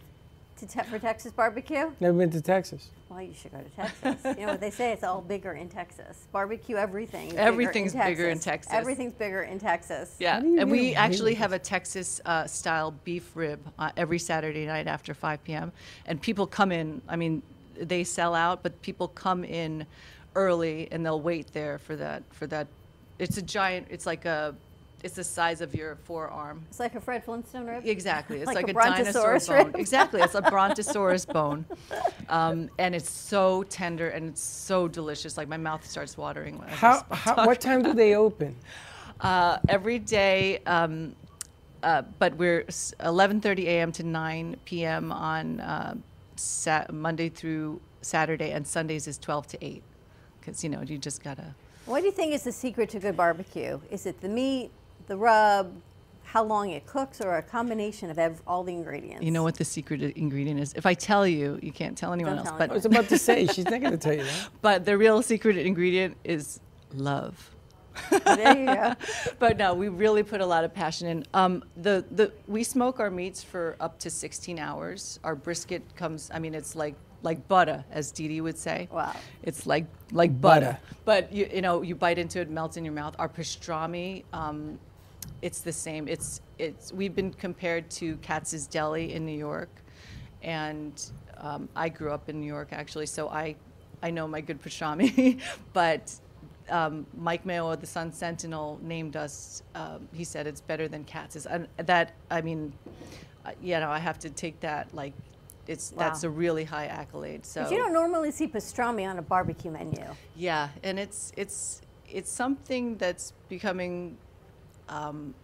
To te- for Texas barbecue. Never been to Texas. Well, you should go to Texas. you know what they say? It's all bigger in Texas. Barbecue everything. is Everything's bigger in bigger in Texas. Everything's bigger in Texas. Yeah, and really we actually have a Texas uh, style beef rib uh, every Saturday night after 5 p.m. And people come in. I mean, they sell out, but people come in early and they'll wait there for that. For that, it's a giant. It's like a. It's the size of your forearm. It's like a Fred Flintstone rib. Exactly. It's Like like, a a, dinosaur bone. rib. Exactly. It's a brontosaurus bone. Um, and it's so tender and it's so delicious. Like my mouth starts watering. When How, just how, what time do they open? uh, every day, um, uh, but we're 11:30 a.m. to 9 p.m. on uh, sat- Monday through Saturday, and Sundays is 12 to 8. Because you know you just gotta. What do you think is the secret to good barbecue? Is it the meat, the rub, how long it cooks, or a combination of ev- all the ingredients? You know what the secret ingredient is? If I tell you, you can't tell anyone Don't else. tell but I was about to say she's not going to tell you that. but the real secret ingredient is love. There you go. but no, we really put a lot of passion in. Um, the the we smoke our meats for up to 16 hours. Our brisket comes. I mean, it's like like butter, as Dee Dee would say. Wow. It's like like butter. Butter. But you you know you bite into it, melts in your mouth. Our pastrami. Um, it's the same. It's it's. We've been compared to Katz's Deli in New York, and um, I grew up in New York actually, so I I know my good pastrami. but um, Mike Mayo of the Sun Sentinel named us. Um, he said it's better than Katz's, and that I mean, uh, you know, I have to take that like. It's that's a really high accolade. So But you don't normally see pastrami on a barbecue menu. yeah, and it's it's it's something that's becoming um,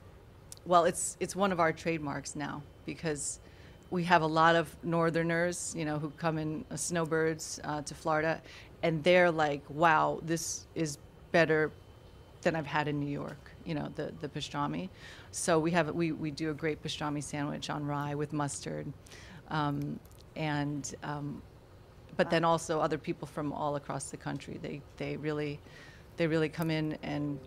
well, it's it's one of our trademarks now because we have a lot of Northerners, you know, who come in uh, snowbirds uh, to Florida, and they're like, "Wow, this is better than I've had in New York." You know, the the pastrami. So we have we we do a great pastrami sandwich on rye with mustard, um, and um, but then also other people from all across the country. They they really they really come in and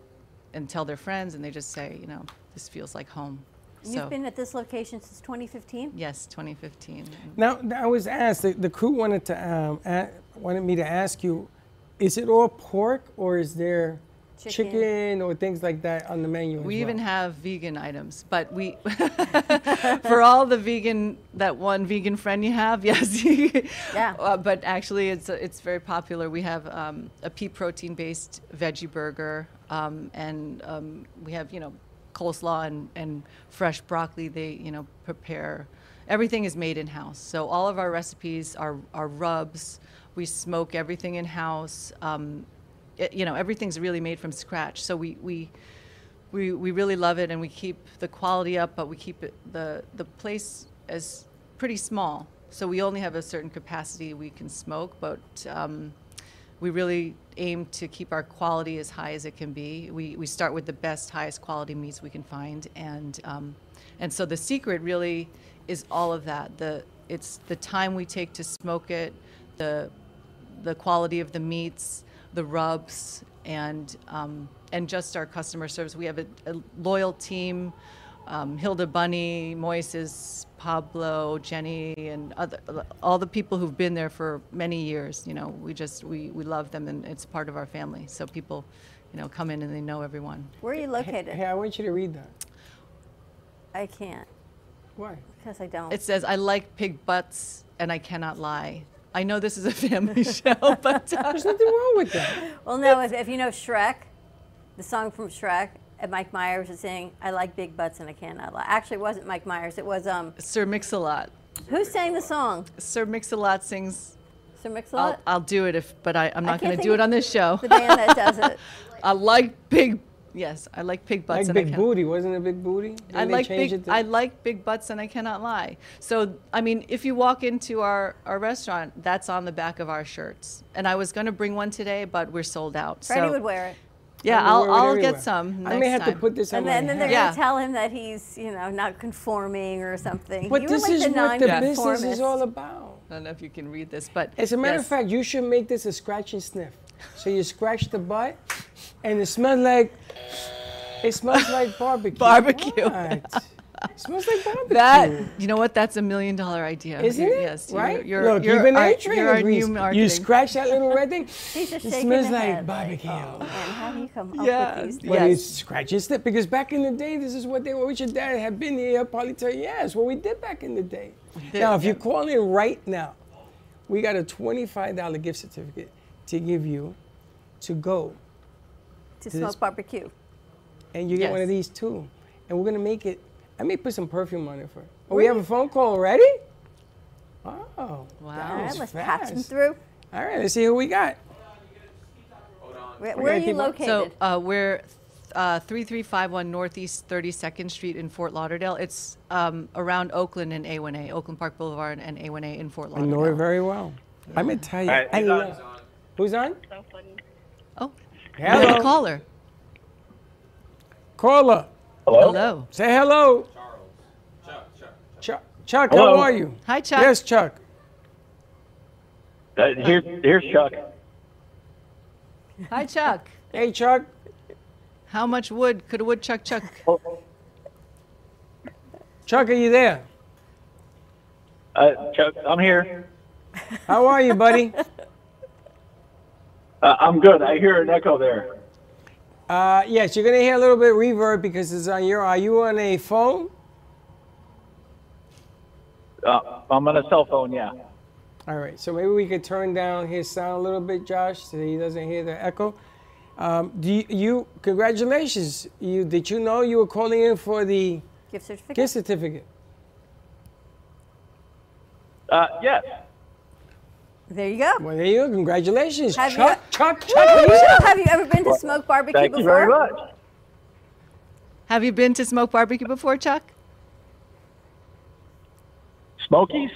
and tell their friends, and they just say, you know, this feels like home. You've so been at this location since 2015? yes, 2015. Now, I was asked, the, the crew wanted to um, a, wanted me to ask you, is it all pork or is there Chicken. chicken, or things like that on the menu? as We well? even have vegan items, but we, for all the vegan, that one vegan friend you have, yes. Yeah. Uh, but actually, it's it's very popular. We have um, a pea protein based veggie burger, um, and um, we have you know coleslaw and, and fresh broccoli. They you know prepare. Everything is made in house. So all of our recipes are are rubs. We smoke everything in house. Um, it, you know everything's really made from scratch. So we we we, we really love it and we keep the quality up, but we keep it, the, the place as pretty small. So we only have a certain capacity we can smoke, but um, we really aim to keep our quality as high as it can be. We, we start with the best, highest quality meats we can find. And, um, and so the secret really is all of that. The, it's the time we take to smoke it, the, the quality of the meats, the rubs, and um, and just our customer service. We have a, a loyal team. Um, Hilda Bunny, Moises, Pablo, Jenny, and other, all the people who've been there for many years. You know, we just we, we love them, and it's part of our family. So people, you know, come in and they know everyone. Where are you located? Hey, I want you to read that. I can't Why? because I don't. It says, "I like pig butts, and I cannot lie." I know this is a family show, but uh, There's nothing wrong with that. well, no, if, if you know Shrek, the song from Shrek, and Mike Myers is saying, I like big butts and I cannot lie. Actually, it wasn't Mike Myers. It was, um, Sir Mix-a-Lot. who sang the song? Sir Mix-a-Lot sings Sir Mix-a-Lot? I'll do it if, but I, I'm not going to do it on this show. the band that does it. I like big, yes, I like big butts. Like and big can't- booty, wasn't it big booty? Didn't I like big. to- I like big butts, and I cannot lie. So, I mean, if you walk into our, our restaurant, that's on the back of our shirts. And I was going to bring one today, but we're sold out. Freddie so, would wear it. yeah, I I'll, I'll get some. I may have time. to put this on And my then, then they're. Yeah. going to tell him that he's, you know, not conforming or something. But you this like is the what the business is all about. I don't know if you can read this, but As a matter yes. of fact, you should make this a scratch and sniff. So you scratch the butt, and it smells like it smells like barbecue. Barbecue. What? It smells like barbecue. that you know what? That's a million dollar idea. Isn't it? Yes, you're- right? You're, Look, you're even our, they you're our agrees. new You scratch that little red thing. He's just it shaking smells the like head barbecue. oh, man, how do you come up Yeah, with these But Yes. it's scratch and sniff because back in the day, this is what they what your dad had been here. He'll probably tell you, yeah, it's what we did back in the day. now, if you call in right now, we got a twenty-five dollar gift certificate to give you to go, to This- smoke barbecue? and you get one of these too. And we're gonna make it. I may put some perfume on it for. Oh, we have a phone call already. Oh, Wow. All right, was let's patch him fast. through. All right, let's see who we got. Where, We where are you located? So uh, we're uh, 3351 Northeast 32nd Street in Fort Lauderdale. It's um, around Oakland and A1A, Oakland Park Boulevard and A1A in Fort Lauderdale. I Lauderdale. know it very well. I'm gonna tell you. All right, I who's on? love. Who's on? We have a Hello. caller. Caller, Hello. Hello. say hello. Charles. Chuck, Chuck, how Hello. are you? Hi, Chuck. Yes, Chuck. Uh, here, here's Chuck. Hi, Chuck. Hey, Chuck. How much wood could a woodchuck chuck? Chuck, are you there? Uh, Chuck, I'm here. How are you, buddy? Uh, I'm good. I hear an echo there. Uh, yes, you're gonna hear a little bit of reverb because it's on your. Are you on a phone? Uh, I'm on a cell phone. Yeah. All right, so maybe we could turn down his sound a little bit, Josh, so he doesn't hear the echo. Um, do you, you? Congratulations! You did you know you were calling in for the Gift certificate? gift certificate? Uh, yes. There you go. Well, there you go. Congratulations, Have you- Chuck. Chuck. Chuck. are? Have you ever been to smoke barbecue Thank before? you very much. Have you been to Smoke Barbecue before, Chuck? Smokies?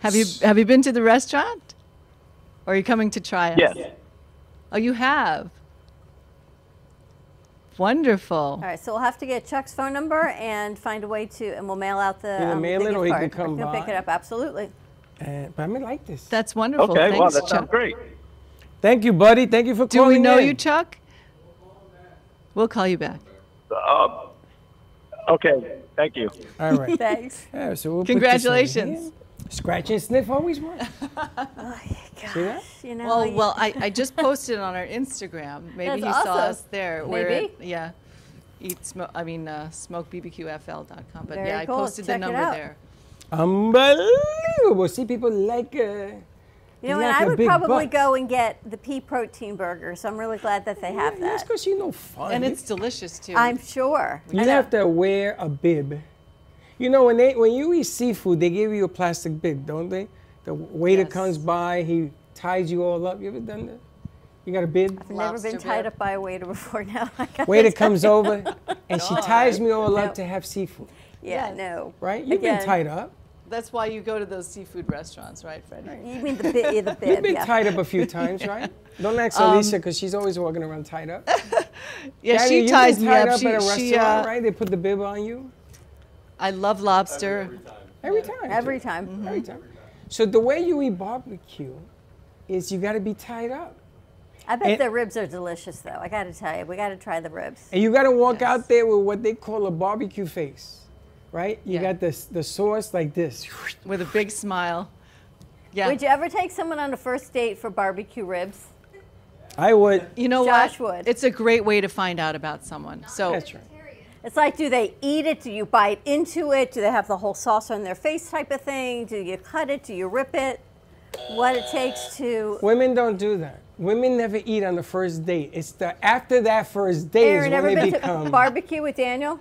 Have you have you been to the restaurant? Or are you coming to try us? Yes. Oh, you have. Wonderful. All right, so we'll have to get Chuck's phone number and find a way to, and we'll mail out the. Either um, mail the it gift or he can card. come Or he pick it up. Absolutely. Uh, but I mean, like this. That's wonderful. Okay, Thanks, well, that Chuck. sounds great. Thank you, buddy. Thank you for Do calling Do we know in. you, Chuck? We'll call you back. Uh, okay, thank you. All right. Thanks. Yeah, so we'll put this on Congratulations. Scratch and sniff always works. Oh, See that? You know, Well, you- well, I, I just posted on our Instagram. Maybe That's you saw us there. Maybe. We're, yeah. Eat smoke. I mean, uh, smokebbqfl.com. But Very yeah, cool. I posted Check the number there. Unbelievable. See, people like. Uh, You know, like and I a would probably butt. go and get the pea protein burger. So I'm really glad that they have That's that. because you know fun. And it's delicious too. I'm sure. You have to wear a bib. You know, when they when you eat seafood, they give you a plastic bib, don't they? The waiter Yes. comes by, he ties you all up. You ever done that? You got a bib? I've never been tied bib. up by a waiter before now. I Waiter comes you. over and she ties me all No. up to have seafood. Yeah, Yes. no. Right? You've been tied up. That's why you go to those seafood restaurants, right, Freddie? You mean the bib? The bib You've been yeah. tied up a few times, right? Don't ask Um, Alicia because she's always walking around tied up. Yeah, Daddy, she you've ties me tied up. up She, at a she, uh, right? They put the bib on you I love lobster. every time. Every too. time. Every time. So the way you eat barbecue is you got to be tied up. I bet And- the ribs are delicious, though. I got to tell you, we got to try the ribs. And you got to walk Yes. out there with what they call a barbecue face, right? You Yeah. got this the sauce like this. with a big smile. Yeah. Would you ever take someone on a first date for barbecue ribs? I would. You know Josh what? would. It's a great way to find out about someone. So That's right. It's like, do they eat it? Do you bite into it? Do they have the whole sauce on their face type of thing? Do you cut it? Do you rip it? What it takes to. Women don't do that. Women never eat on the first date. It's the after that first date Aaron, is ever when they been become. to barbecue with Daniel?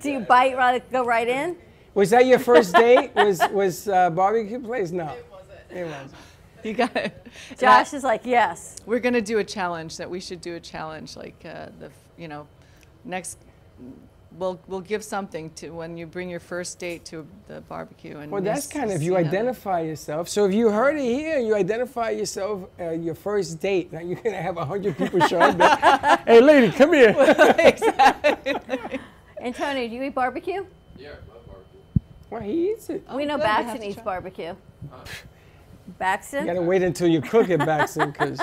Do you bite right, go right in? was that your first date? Was was uh, barbecue place? No. It wasn't. It wasn't. you got it. Josh is like, yes. We're gonna do a challenge that we should do a challenge like uh, the you know next we'll we'll give something to when you bring your first date to the barbecue and Well, that's kind of see you how- identify yourself. So if you heard it here, you identify yourself uh, your first date. Now you're gonna have a hundred people show up. hey, lady, come here. Antonio, do you eat barbecue? Yeah, I love barbecue. Well, he eats it. we know Oh, good, Baxton eats try. barbecue. You Baxton? gotta wait until you cook it, Baxton, because.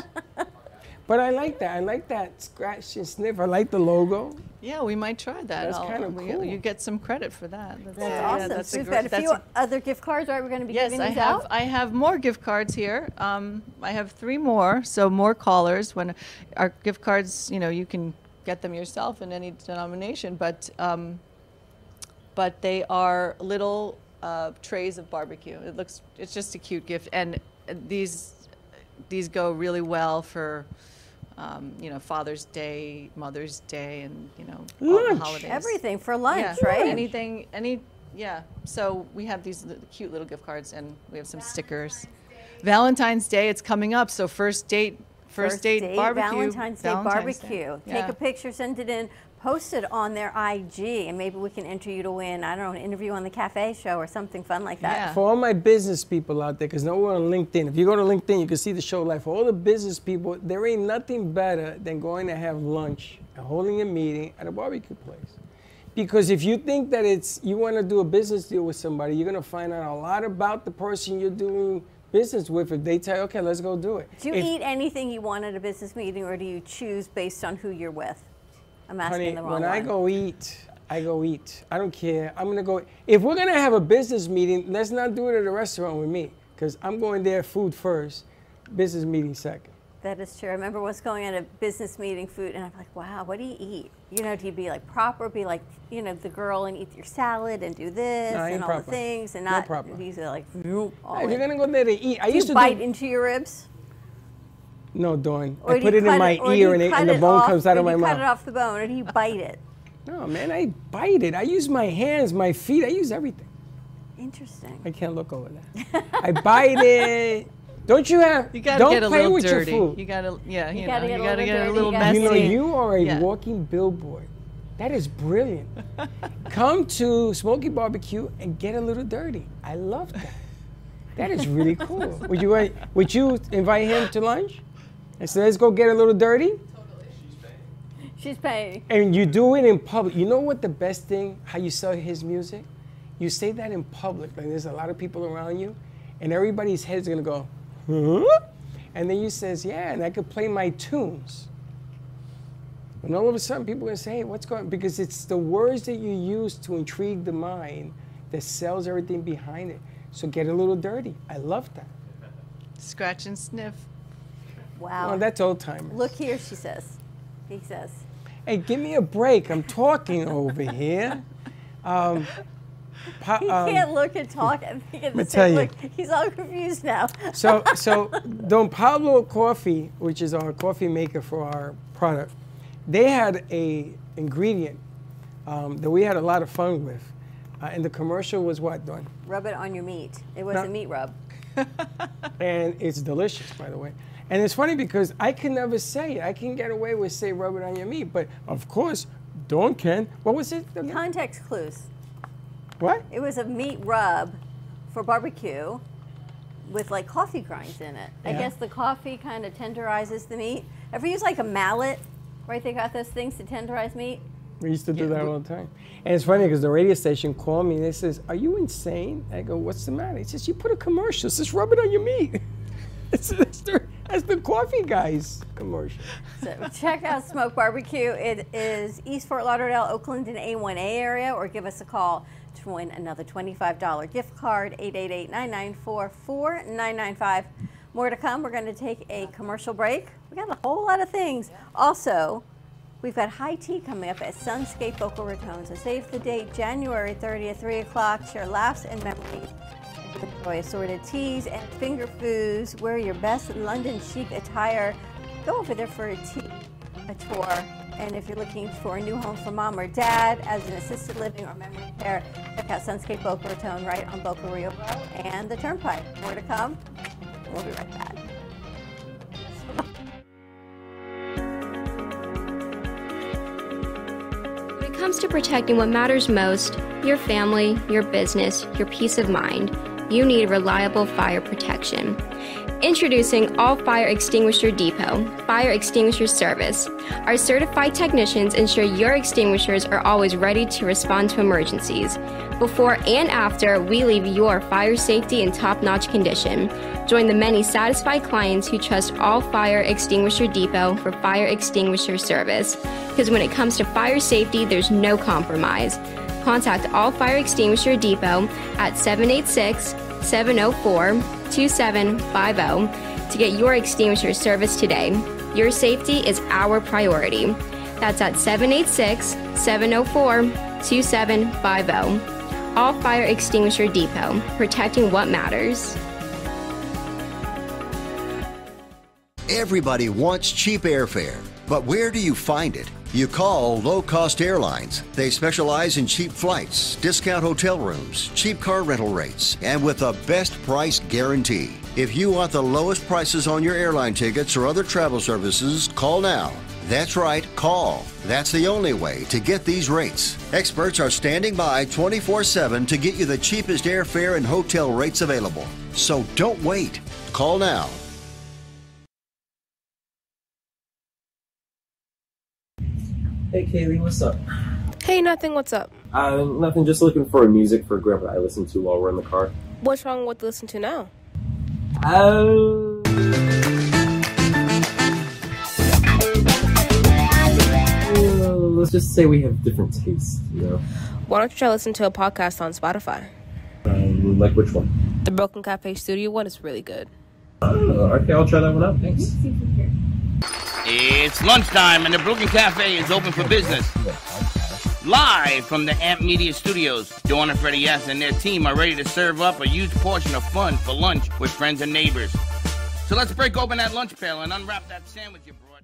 But I like that. I like that scratch and sniff. I like the logo. Yeah, we might try that. That's I'll- kinda we- cool. You get some credit for that. That's, That's yeah, awesome. that's so we've great- got a that's few other gift cards, right? We're going to be Yes, giving I these have. out. I have more gift cards here. Um, I have three more, so more callers. When our gift cards, you know, you can get them yourself in any denomination, but um, but they are little uh, trays of barbecue. It looks. It's just a cute gift, and these these go really well for. Um, you know, Father's Day, Mother's Day, and you know, all the Lunch. holidays. Everything for lunch, Yeah, right? Anything, any, yeah. So we have these cute little gift cards, and we have some stickers. Valentine's Day, it's coming up. So first date, first, date, barbecue. Valentine's Day Valentine's Day. barbecue. Take a picture, send it in, post it on their IG, and maybe we can enter you to win, I don't know, an interview on the cafe show or something fun like that. Yeah. For all my business people out there, because now we're on LinkedIn. If you go to LinkedIn, you can see the show live. For all the business people, there ain't nothing better than going to have lunch and holding a meeting at a barbecue place. Because if you think that it's you want to do a business deal with somebody, you're gonna find out a lot about the person you're doing business with. If they tell you, okay, let's go do it. Do you If- eat anything you want at a business meeting, or do you choose based on who you're with? I'm asking Honey, the wrong when one. I go eat, I go eat. I don't care. I'm gonna go. If we're gonna have a business meeting, let's not do it at a restaurant with me, because I'm going there food first, business meeting second. That is true. I remember once going at a business meeting food, and I'm like, wow, what do you eat? You know, do you be like proper, be like, you know, the girl and eat your salad and do this No, and all the things, and No not proper. these are like, nope. all if you're gonna go there to eat, I do used you to bite do. into your ribs? No, Dawn. Or I put it in my do ear and, it, and the it bone off, comes out of my you cut mouth. it off the bone, or do you bite it? No, man, I bite it. I use my hands, my feet. I use everything. Interesting. I can't look over there. I bite it. Don't you have? You gotta don't get a play little with dirty. your food. You gotta, yeah, you, You know, gotta get you a gotta little get a little you gotta You know, you are a Yeah. walking billboard That is brilliant. Come to Smoky Barbecue and get a little dirty. I love that. That is really cool. Would you uh, would you invite him to lunch? And say, let's go get a little dirty? Totally. She's paying. She's paying. And you do it in public. You know what the best thing, how you sell his music? You say that in public, like there's a lot of people around you, and everybody's head's gonna go, huh? And then you says, yeah, and I could play my tunes. And all of a sudden people are gonna say, hey, what's going on? Because it's the words that you use to intrigue the mind that sells everything behind it. So get a little dirty. I love that. Scratch and sniff. Wow. Oh, that's old time. Look here, she says. He says. Hey, give me a break. I'm talking over here. Um, pa- He um, can't look and talk and think at the same look. He's all confused now. so, so Don Pablo Coffee, which is our coffee maker for our product, they had a ingredient um, that we had a lot of fun with, uh, and the commercial was what, Dawn? Rub it on your meat. It was a meat rub. and it's delicious, by the way. And it's funny because I can never say it. I can get away with say rub it on your meat, but of course, Dawn can. What was it? Context clues. What? It was a meat rub for barbecue with like coffee grinds in it. I guess the coffee kind of tenderizes the meat. Ever use like a mallet, right? They got those things to tenderize meat. We used to do that all the time. And it's funny because the radio station called me and they says, "Are you insane?" I go, "What's the matter?" He says, "You put a commercial. It says rub it on your meat." It's- that's, the, that's the coffee guys commercial. So check out Smoke Barbecue. It is East Fort Lauderdale, Oakland, and A1A area, or give us a call win another $25 gift card, 888-994-4995. More to come. We're going to take a commercial break. We got a whole lot of things. Also, we've got high tea coming up at Sunscape Boca Raton. So save the date, January 30th, 3 o'clock. Share laughs and memories. Enjoy assorted teas and finger foods. Wear your best London chic attire. Go over there for a tea, a tour. And if you're looking for a new home for mom or dad as an assisted living or memory care, check out Sunscape Boca Raton right on Boca Rio Road and the Turnpike. More to come. We'll be right back. When it comes to protecting what matters most your family, your business, your peace of mind you need reliable fire protection. Introducing All Fire Extinguisher Depot, Fire Extinguisher Service. Our certified technicians ensure your extinguishers are always ready to respond to emergencies. Before and after, we leave your fire safety in top notch condition. Join the many satisfied clients who trust All Fire Extinguisher Depot for fire extinguisher service. Because when it comes to fire safety, there's no compromise. Contact All Fire Extinguisher Depot at 786 704 2750 to get your extinguisher service today. Your safety is our priority. That's at 786 704 2750. All Fire Extinguisher Depot, protecting what matters. Everybody wants cheap airfare, but where do you find it? You call Low Cost Airlines. They specialize in cheap flights, discount hotel rooms, cheap car rental rates, and with a best price guarantee. If you want the lowest prices on your airline tickets or other travel services, call now. That's right, call. That's the only way to get these rates. Experts are standing by 24 7 to get you the cheapest airfare and hotel rates available. So don't wait. Call now. Hey Kaylee, what's up? Hey, nothing. What's up? Uh, nothing. Just looking for a music for Grandpa I listen to while we're in the car. What's wrong with listen to now? Uh, uh, let's just say we have different tastes, you know. Why don't you try listen to a podcast on Spotify? Um, like which one? The Brooklyn Cafe Studio one is really good. Uh, okay, I'll try that one out. Thanks. It's lunchtime and the Brooklyn Cafe is open for business. Live from the Amp Media Studios, Dawn and Freddie S. and their team are ready to serve up a huge portion of fun for lunch with friends and neighbors. So let's break open that lunch pail and unwrap that sandwich you brought.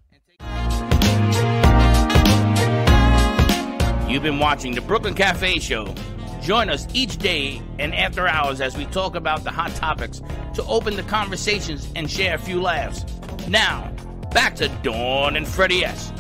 You've been watching the Brooklyn Cafe Show. Join us each day and after hours as we talk about the hot topics to open the conversations and share a few laughs. Now, back to Dawn and Freddie S.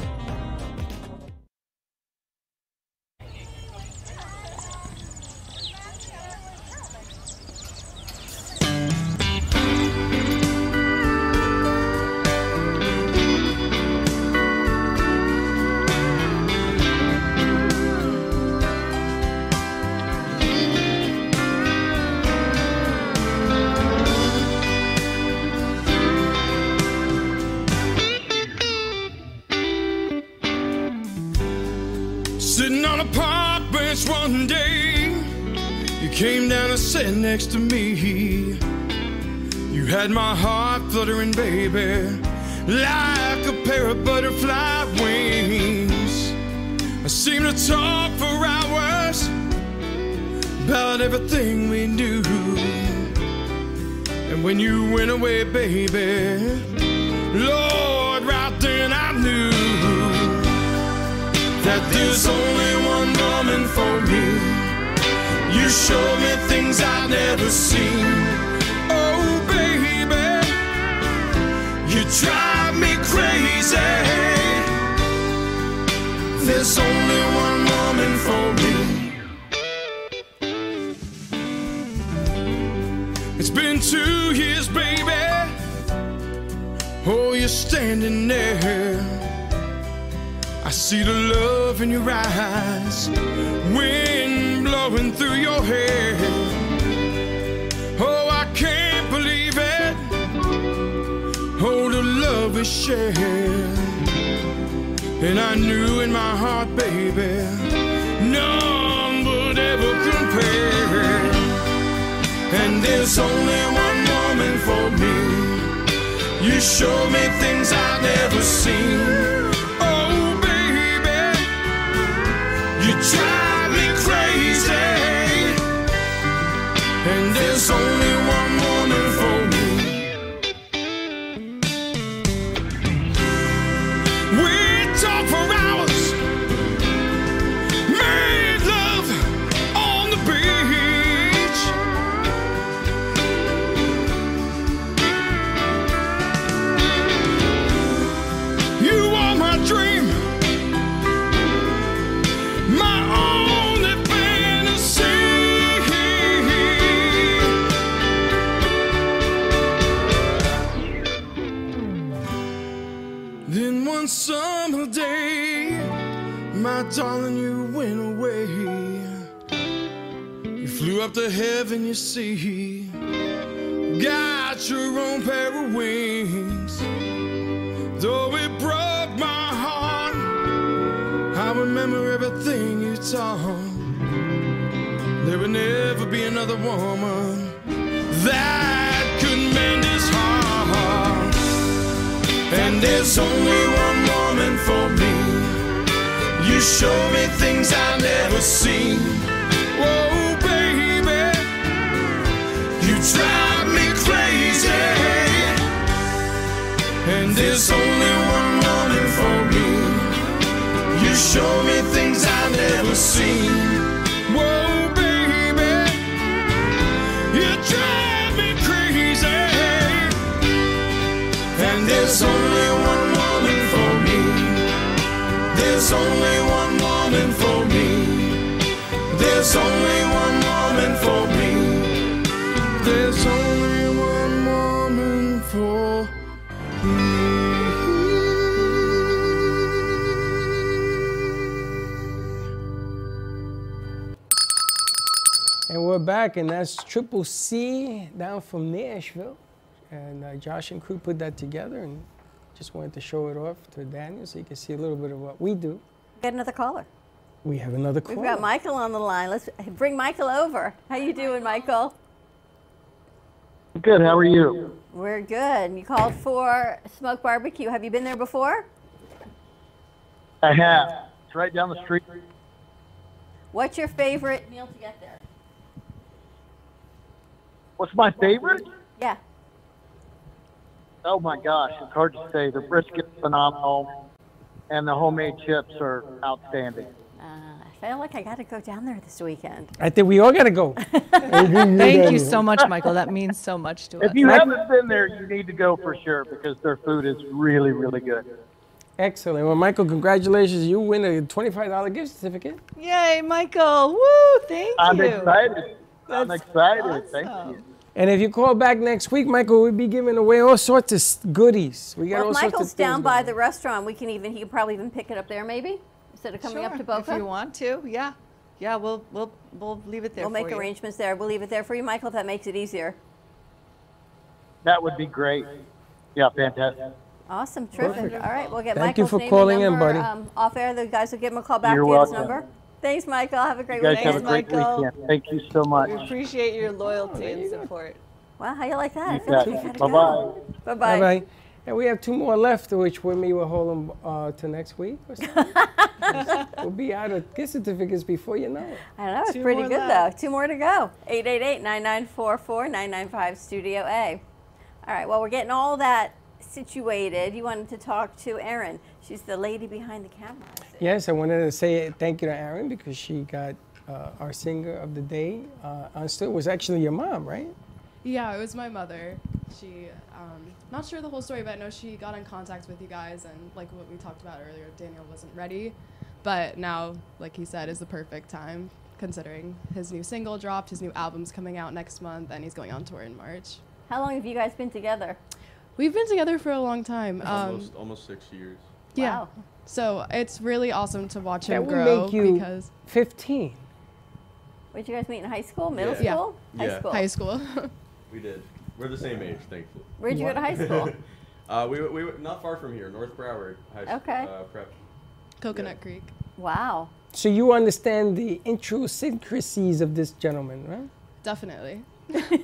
next to me. You had my heart fluttering, baby, like a pair of butterfly wings. I seemed to talk for hours about everything we knew. And when you went away, baby, Lord, right then I knew that there's only one woman for me. You show me things I've never seen. Oh, baby, you drive me crazy. There's only one woman for me. It's been two years, baby. Oh, you're standing there. I see the love in your eyes, wind blowing through your hair. Oh, I can't believe it. Oh, the love we shared. And I knew in my heart, baby, none would ever compare. And there's only one woman for me. You show me things I've never seen. To heaven, you see. Got your own pair of wings. Though it broke my heart, I remember everything you taught. There would never be another woman that could mend his heart. And there's only one woman for me. You show me things I've never seen. Whoa, drive me crazy. And there's only one woman for me. You show me things I've never seen. Whoa, baby, you drive me crazy. And there's only one woman for me. There's only one woman for me. There's only one woman for me. There's only one woman for And we're back, and that's Triple C down from Nashville. And uh, Josh and crew put that together, and just wanted to show it off to Daniel so you can see a little bit of what we do. Get another caller. We have another caller. We've got Michael on the line. Let's bring Michael over. How you doing, Michael? Good. How are you? We're good. You called for Smoke Barbecue. Have you been there before? I have. It's right down the street. What's your favorite meal to get there? What's my favorite? Yeah. Oh my gosh, it's hard to say. The brisket's phenomenal, and the homemade chips are outstanding. Uh, I feel like I got to go down there this weekend. I think we all got to go. Thank you so much, Michael. That means so much to us. If you haven't been there, you need to go for sure because their food is really, really good. Excellent. Well, Michael, congratulations. You win a $25 gift certificate. Yay, Michael! Woo! Thank you. I'm you. excited. I'm That's excited. Thank you. And if you call back next week, Michael, we'll be giving away all sorts of goodies. We got Well, all if sorts Michael's of things down by on. the restaurant, we can even he could probably even pick it up there maybe instead of coming up Sure, to Boca. If you want to, yeah. Yeah, we'll we'll we'll leave it there We'll make you. arrangements there. We'll leave it there for you, Michael, if that makes it easier. That would be great. Yeah, fantastic. Awesome, terrific. Perfect. All right, we'll get Michael. Thank you for name calling and in, buddy. Um, off air, the guys will give him a call back You're to get his welcome. number. Thanks, Michael. Have a great You guys weekend. have a great Michael. weekend. Thank you so much. We appreciate your loyalty and support. Wow, how you like that? I feel like bet. you gotta Bye-bye. go. Bye Bye bye. bye. And we have two more left, which with me will hold them uh, to next week. Or something. we'll be out of gift certificates before you know it. I know, it's Two pretty good left. though. Two more to go. 888-9944-995 Studio A. All right, well, we're getting all that situated. You wanted to talk to Erin. She's the lady behind the camera. Yes, I wanted to say thank you to Erin because she got uh, our singer of the day. Uh, on still was actually your mom, right? Yeah, it was my mother. She, um, not sure the whole story, but I know she got in contact with you guys, and like what we talked about earlier, Daniel wasn't ready. But now, like he said, is the perfect time, considering his new single dropped, his new album's coming out next month, and he's going on tour in March. How long have you guys been together? We've been together for a long time. Um, almost almost six years. yeah. Wow. So it's really awesome to watch That him would grow make you because 15. Where'd you guys meet in high school, middle Yeah. school? High Yeah. school. high school. We did. We're the same age, thankfully. Where'd you go to high school? uh, we, we were not far from here, North Broward High School. Okay. Uh, prep. Coconut Creek. Wow. So you understand the idiosyncrasies of this gentleman, right? Definitely.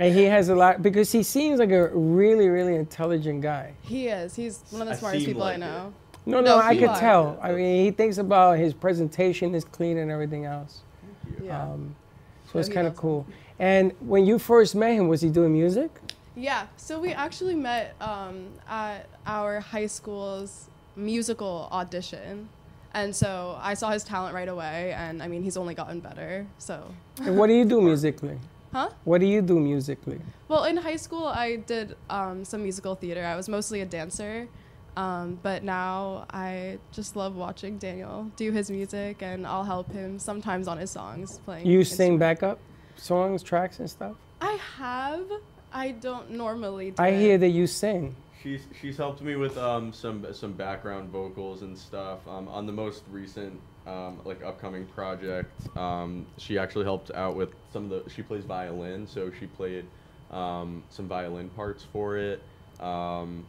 And he has a lot because he seems like a really, really intelligent guy. He is. He's one of the smartest seem people I like know. No, no, I you could are. tell. I mean, he thinks about his presentation is clean and everything else. Yeah. Um, so No, it's kind of cool. And when you first met him, was he doing music? Yeah, so we actually met um, at our high school's musical audition. And so I saw his talent right away, and I mean, he's only gotten better. So, And what do you do musically? huh? What do you do musically? Well, in high school, I did um, some musical theater. I was mostly a dancer. Um, but now I just love watching Daniel do his music, and I'll help him sometimes on his songs playing. You sing backup songs, tracks, and stuff? I have. I don't normally do I it. hear that you sing. She's she's helped me with um, some some background vocals and stuff um, on the most recent um, like upcoming project. Um, she actually helped out with some of the. She plays violin, so she played um, some violin parts for it. Um,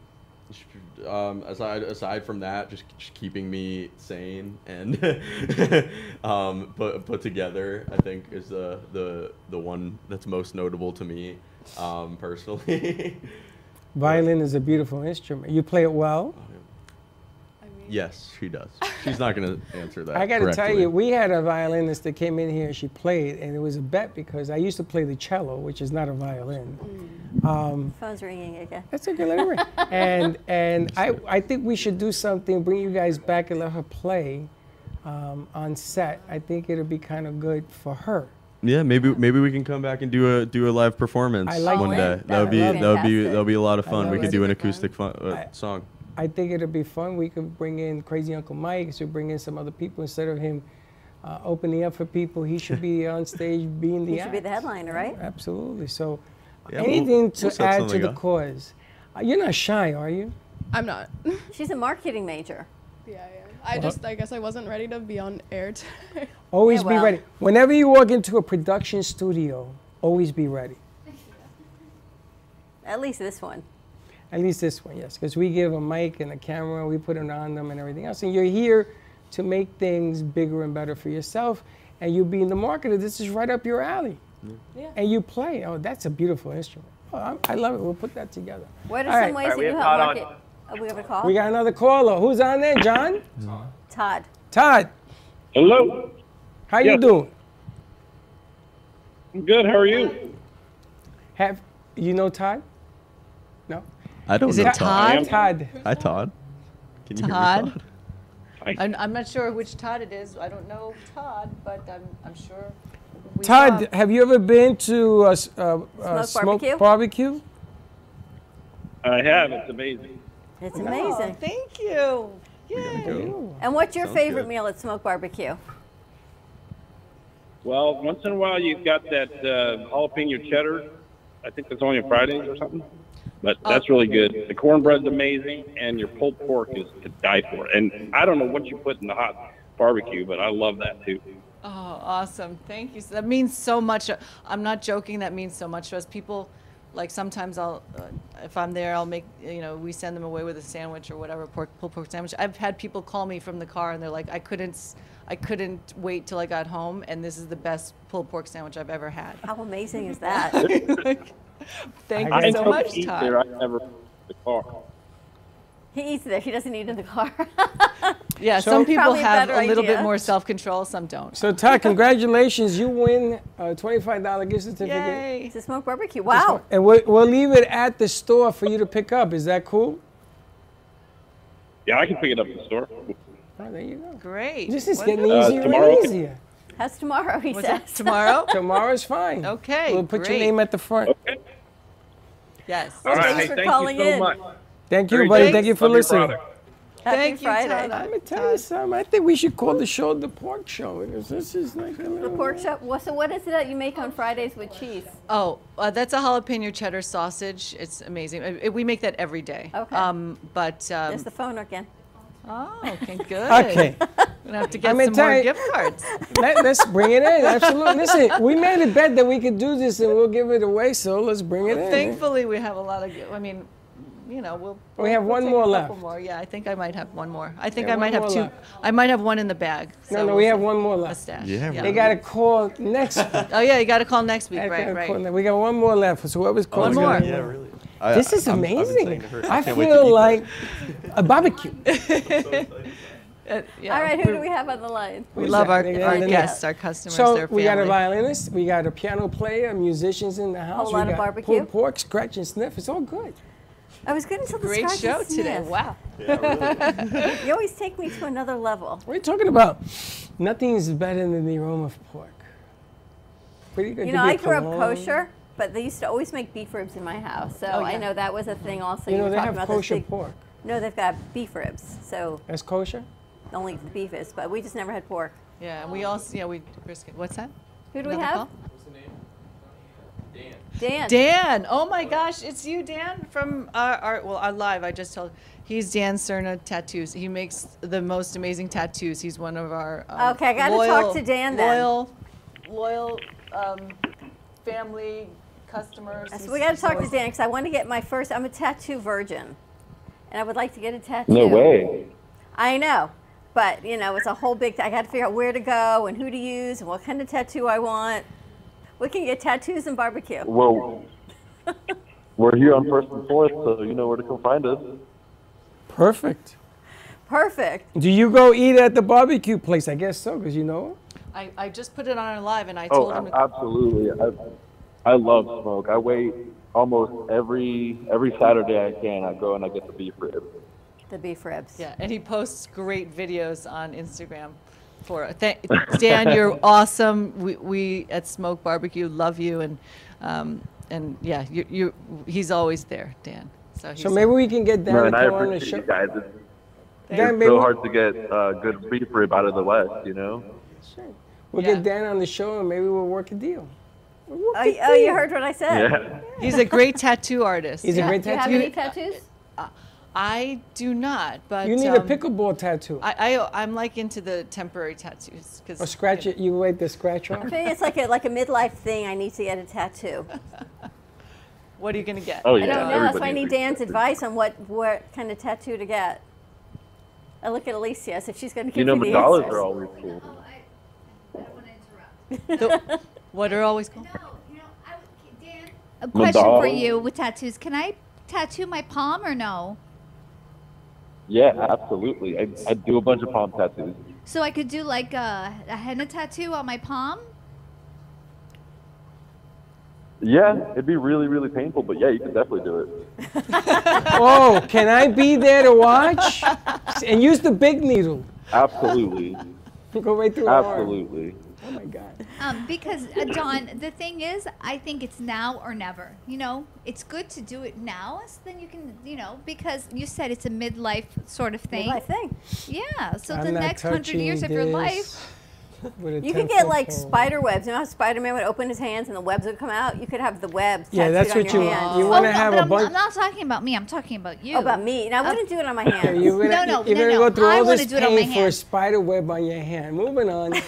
um, aside aside from that, just, just keeping me sane and um, put put together, I think is the the the one that's most notable to me um, personally. Violin is a beautiful instrument. You play it well. Yes, she does. She's not going to answer that. I got to tell you, we had a violinist that came in here and she played, and it was a bet because I used to play the cello, which is not a violin. Um, Phone's ringing again. That's okay, let it ring. and and I, I think we should do something, bring you guys back and let her play um, on set. I think it'll be kind of good for her. Yeah, maybe maybe we can come back and do a do a live performance like one that. day. That That would would be be that would be that would be a lot of fun. We could do an acoustic fun, uh, I- song. I think it'll be fun. We could bring in Crazy Uncle Mike, so bring in some other people instead of him uh, opening up for people. He should be on stage being the He should be the headliner, right? Absolutely. So, Yeah, we'll- anything to we'll add to the up. cause. Uh, you're not shy, are you? I'm not. She's a marketing major. Yeah, yeah. I Well- just, I guess I wasn't ready to be on air today. Always Yeah, be ready. Whenever you walk into a production studio, always be ready. At least this one. At least this one, yes, because we give a mic and a camera, we put it on them and everything else. And you're here to make things bigger and better for yourself. And you being in the marketer, this is right up your alley. Yeah. And you play. Oh, that's a beautiful instrument. Oh, I, I love it. We'll put that together. What are All some right. ways that you help market? Oh, we have a call? We got another caller. Who's on there, John? Todd. Todd. Hello. How you doing? I'm good. How are you? Have you know Todd? No. I don't Is know it Todd? Todd. Hi, Todd. Can you Todd? hear me, Todd? I'm, I'm not sure which Todd it is. I don't know Todd, but I'm, I'm sure. we Todd, saw- have you ever been to a uh, uh, Smoke barbecue? barbecue? I have. It's amazing. It's Oh, amazing. thank you. Go. And what's your Sounds favorite good. meal at Smoke Barbecue? Well, once in a while you've got that uh, jalapeno cheddar. I think that's only on Fridays or something. But that's really good. The cornbread's amazing, and your pulled pork is to die for. And I don't know what you put in the hot barbecue, but I love that too. Oh, awesome. Thank you. That means so much. I'm not joking. That means so much to us. People like sometimes I'll, uh, if I'm there, I'll make, you know, we send them away with a sandwich or whatever, pork, pulled pork sandwich. I've had people call me from the car and they're like, I couldn't, I couldn't wait till I got home, and this is the best pulled pork sandwich I've ever had. How amazing is that? Thank I you so much, Todd. there. I never the car. He eats there. He doesn't eat in the car. Yeah, So- some people Probably a have a little bit more self-control, some don't. So Todd, congratulations! You win a twenty-five dollar gift certificate. Yay! It's a smoke barbecue. Wow. And we'll, we'll leave it at the store for you to pick up. Is that cool? Yeah, I can pick it up at the store. Oh, there you go. Great. This is What- getting Uh, easier tomorrow? and easier. That's tomorrow, he What's says. that, tomorrow? Tomorrow's fine. Okay, We'll put your name at the front. Yes. All right. Thanks Hey, for thank calling you so in. much. Thank you, Very buddy. good. Thank you for Love listening. Happy Thank you, Friday. Todd. I'm gonna tell you something. I think we should call the show the Pork Show. because This is like a The pork chop. Well, so what is it that you make on Fridays with cheese? Oh, uh, that's a jalapeno cheddar sausage. It's amazing. Uh, we make that every day. Okay. Um, but um, There's the phone again. oh, okay, good. Okay. We're gonna have to get I mean, some more you- gift cards. Let, us bring it in. Absolutely. Listen, we made a bet that we could do this and we'll give it away. So let's bring it in. Thankfully, we have a lot of. gi- I mean, you know, we'll. We we'll- have we'll one take more a couple left. More. Yeah, I think I might have one more. I think Yeah, I might have two. left. I might have one in the bag. No, so no, we'll we have one more left. stash. Yeah, They got to call next. week. Oh yeah, you got to call next week, They right? Right. call We got one more left. So whoever's calling. more. gonna- Yeah, really. I- This is I'm- amazing. saying I can't wait to feel like a barbecue. Uh, yeah, All right, who we're- do we have on the line? We Who's love that? our, They our the guests, our customers, So their we got a family. violinist, we got a piano player, musicians in the house. Whole we lot of got barbecue. pulled pork, scratch and sniff. It's all good. I was good until the Great scratch show and today. sniff. Wow. You always take me to another level. What are you talking about? Nothing is better than the aroma of pork. Pretty good. You to know, I grew up kosher, but they used to always make beef ribs in my house. So Oh, I know that was a thing also. You know, were they talking have about those kosher big- pork. No, they've got beef ribs. So That's kosher? only the beef is, but we just never had pork. Yeah, and we also, yeah, we brisket. What's that? Who do we have? call? Dan. Dan. Oh my gosh, it's you, Dan, from our, our well, our live. I just told. He's Dan Cerna Tattoos. He makes the most amazing tattoos. He's one of our um, Okay, I gotta talk to Dan then. Loyal, loyal um, family customers. So we got to he's talk to Dan because I want to get my first. I'm a tattoo virgin, and I would like to get a tattoo. No way. I know, but you know, it's a whole big. I got to figure out where to go and who to use and what kind of tattoo I want. We can get tattoos and barbecue. Well, we're here on First and Fourth, so you know where to come find us. Perfect. Perfect. Do you go eat at the barbecue place? I guess so, because you know. I, I just put it on our live, and I Oh, told him. a- absolutely. I, I love smoke. I wait almost every every Saturday I can. I go and I get the beef ribs. The beef ribs. Yeah, and he posts great videos on Instagram. For Th- Dan, you're awesome. We, we at Smoke Barbecue love you, and um, and yeah, you you he's always there, Dan. So, he's So maybe we can get Dan Man, to I come on the show. you guys. It's, Dan, it's maybe so hard to get uh, good beef rib out of the West, you know. We'll get Dan on the show and maybe we'll work a deal. Oh, y- oh, you heard what I said. Yeah. He's a great tattoo artist. He's a great Do you have tattoo- any tattoos? I do not, but You need a um, pickleball tattoo. I, I I'm like into the temporary tattoos because Or scratch it. You wait the scratch off. I think it's like a like a midlife thing. I need to get a tattoo. What are you gonna get? Oh, yeah, I don't know. That's why I need Dan's advice on what what kind of tattoo to get. I look at Alicia as if she's going to give You know, me the mandalas answers. are always cool. The- what are always cool? called? A question for you with tattoos. Can I tattoo my palm or no? Yeah, absolutely. I, I do a bunch of palm tattoos. So I could do like a, a henna tattoo on my palm? Yeah, it'd be really, really painful, but yeah, you could definitely do it. oh, can I be there to watch? And use the big needle. Absolutely. Go right through the arm. Absolutely. Oh my God. Um, because uh, Dawn, the thing is, I think it's now or never. You know, it's good to do it now, so then you can, you know, because you said it's a midlife sort of thing. Midlife thing. Yeah. So I'm the next hundred years of your life. This with a You could get like pole. spider webs. You know how Spider-Man would open his hands and the webs would come out? You could have the webs Yeah, tattooed that's on what your you- hands. you Oh, wanna no, have but a I'm, bunch- I'm not talking about me. I'm talking about you. Oh, about me. And I wouldn't do it on my Yeah, hands. you're gonna, No, no, you're no, gonna no. go through I all wanna this do it on my pain for a spider web on your hand. Moving on.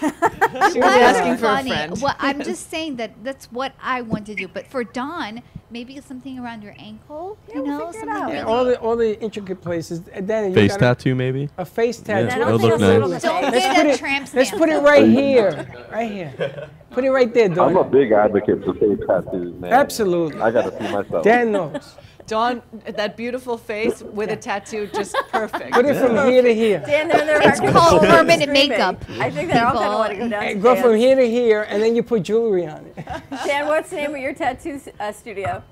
She was asking for a friend. Well, I'm just saying that that's what I want to do. But for Dawn, maybe something around your ankle. Yeah, you we'll know, figure it something out. really. Yeah, all the all the intricate places. And then you Face gotta- tattoo, maybe? A face Yeah, tattoo. that would look nice. Don't Let's get put a it- tramp Let's put it right here, right here. Put it right there, dog. I'm a big advocate for face tattoos, man. Absolutely. I gotta see myself. Dan knows. Dawn, that beautiful face with a tattoo, just perfect. Put it from here to here. Dan, they're, they're It's called permanent makeup. I think they all kind of People. want to go down Hey, to go from here to here, and then you put jewelry on it. Dan, what's the name of your tattoo uh, studio?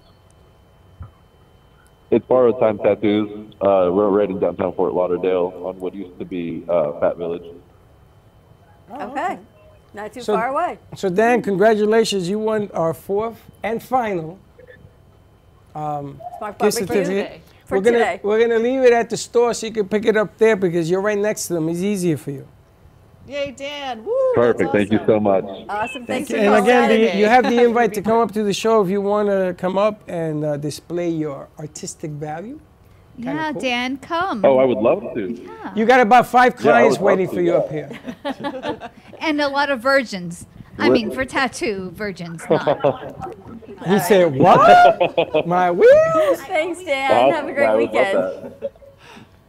It's borrowed time tattoos. Uh, we're right in downtown Fort Lauderdale on what used to be uh, Fat Village. okay. Not too So- far away. So Dan, congratulations! You won our fourth and final. Um, Smart barbecue certificate. for we're gonna today. we're gonna leave it at the store so you can pick it up there because you're right next to them. It's easier for you. Yay, Dan. Woo, Perfect. Thank you so much. Awesome. Thanks for And again, the, you have the invite to come up to the show if you want to come up and uh, display your artistic value. Kinda Yeah, cool. Dan, come. Oh, I would love to. You got about five clients would love waiting for you yeah. up here. And a lot of virgins. I mean, for tattoo virgins, not. He said, "What? My wheels?" Thanks, Dan. Have a great I would love weekend.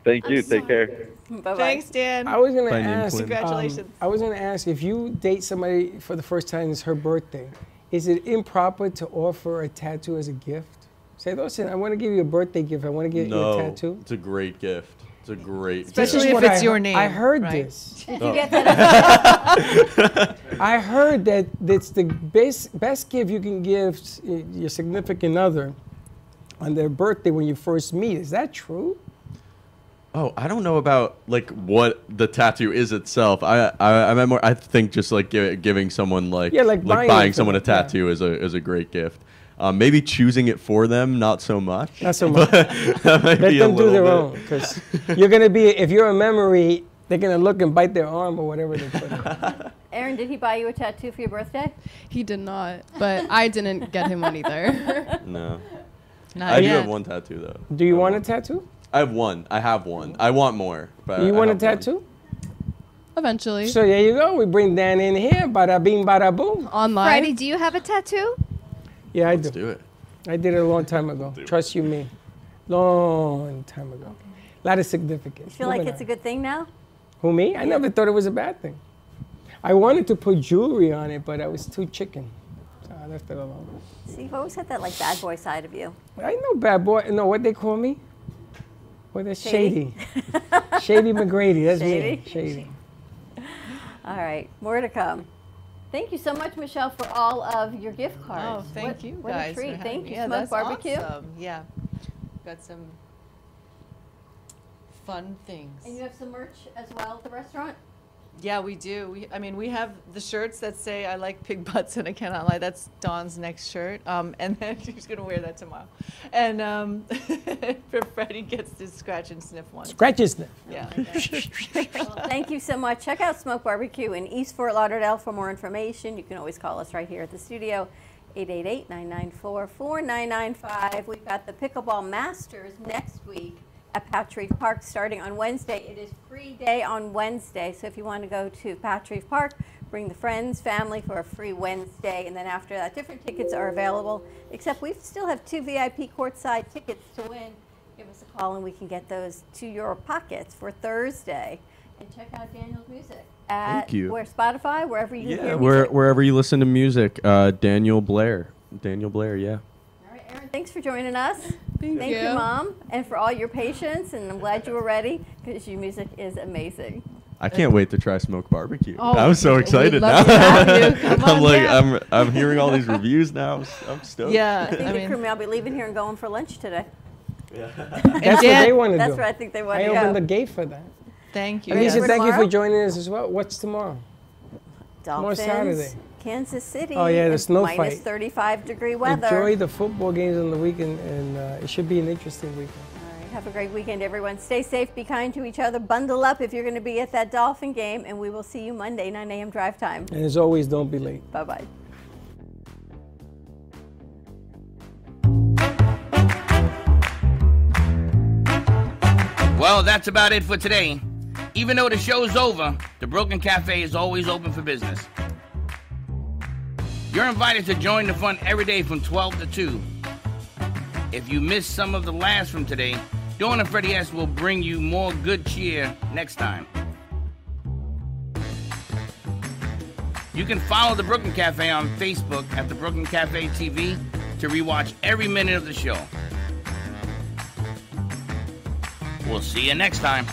Thank you. Take care. Bye-bye. Thanks, Dan. I was gonna Bye, ask. Congratulations. um, I was gonna ask if you date somebody for the first time, it's her birthday. Is it improper to offer a tattoo as a gift? Say, listen, I want to give you a birthday gift. I want to get you a No, tattoo. it's a great gift. It's a great Especially if it's I your name, I heard right? this. If Oh. get that, I heard that it's the best best gift you can give your significant other on their birthday when you first meet. Is that true? Oh, I don't know about like what the tattoo is itself. I I, I meant more. I think just like gi- giving someone like Yeah, like buying buying someone a them, yeah. tattoo is a is a great gift. Um, maybe choosing it for them, not so much. Not so much. Let them do their bit. own, because you're gonna be. If you're a memory, they're gonna look and bite their arm or whatever they put. in. Erin, did he buy you a tattoo for your birthday? He did not, but I didn't get him one either. No, Not I do have one tattoo though. Do you want a tattoo? I have one. I have one. I want more. But you I want a have one. tattoo? Eventually. So there you go. We bring Dan in here. Bada bing, bada boom. Online. Friday, do you have a tattoo? Yeah, I Let's do. do it. I did it a long time ago. Trust you me. Long time ago. A lot of significance. You feel like Moving it's a good thing now? Who me? I never thought it was a bad thing. I wanted to put jewelry on it, but I was too chicken. So I left it alone. See, you've always had that like bad boy side of you. I know bad boy. No, what they call me? What is Shady? shady? Shady McGrady. That's Shady? me. Shady. All right, more to come. Thank you so much, Michelle, for all of your gift oh, cards. Oh, thank What- you what guys. a treat. Thank you, Yeah, Smoke Barbecue. Awesome. Yeah, got some fun things. And you have some merch as well at the restaurant? Yeah, we do. We, I mean, we have the shirts that say "I like pig butts and I cannot lie." That's Dawn's next shirt, um, and then she's gonna wear that tomorrow. And um, Freddie gets to scratch and sniff one. Scratch his sniff. Yeah. Well, thank you so much. Check out Smoke Barbecue in East Fort Lauderdale for more information. You can always call us right here at the studio, 888-994-4995. We've got the Pickleball Masters next week at Patrick Park starting on Wednesday. It is free day on Wednesday, so if you want to go to Patrick Park, bring the friends, family for a free Wednesday, and then after that, different tickets are available, except we still have two VIP courtside tickets to win. Give us a call and we can get those to your pockets for Thursday. And check out Daniel's music at Thank you. where Spotify, wherever you Yeah, hear where, wherever you listen to music, uh, Daniel Blair. Daniel Blair, yeah. All right, Erin, thanks for joining us. Thank you, you. Mom, and for all your patience. And I'm glad you were ready because your music is amazing. I can't wait to try smoke barbecue. Oh, I'm so excited now. to have you. Come I'm like down. I'm I'm hearing all these reviews now. I'm, stoked. Yeah, I think I the mean- crew may all be leaving here and going for lunch today. Yeah. That's what they want to do. That's where I think they want to do. I opened the gate for that. Thank you. Alicia, For thank you for joining us as well. What's tomorrow? Dolphins, Saturday. Kansas City. Oh, yeah, the snow minus fight. 35 degree weather. Enjoy the football games on the weekend, and uh, it should be an interesting weekend. All right, have a great weekend, everyone. Stay safe, be kind to each other, bundle up if you're going to be at that Dolphin game, and we will see you Monday, 9 a.m. drive time. And as always, don't be late. Bye bye. Well, that's about it for today. Even though the show's over, the Brooklyn Cafe is always open for business. You're invited to join the fun every day from 12 to 2. If you missed some of the last from today, Dawn and Freddie S will bring you more good cheer next time. You can follow the Brooklyn Cafe on Facebook at the Brooklyn Cafe TV to rewatch every minute of the show. We'll see you next time.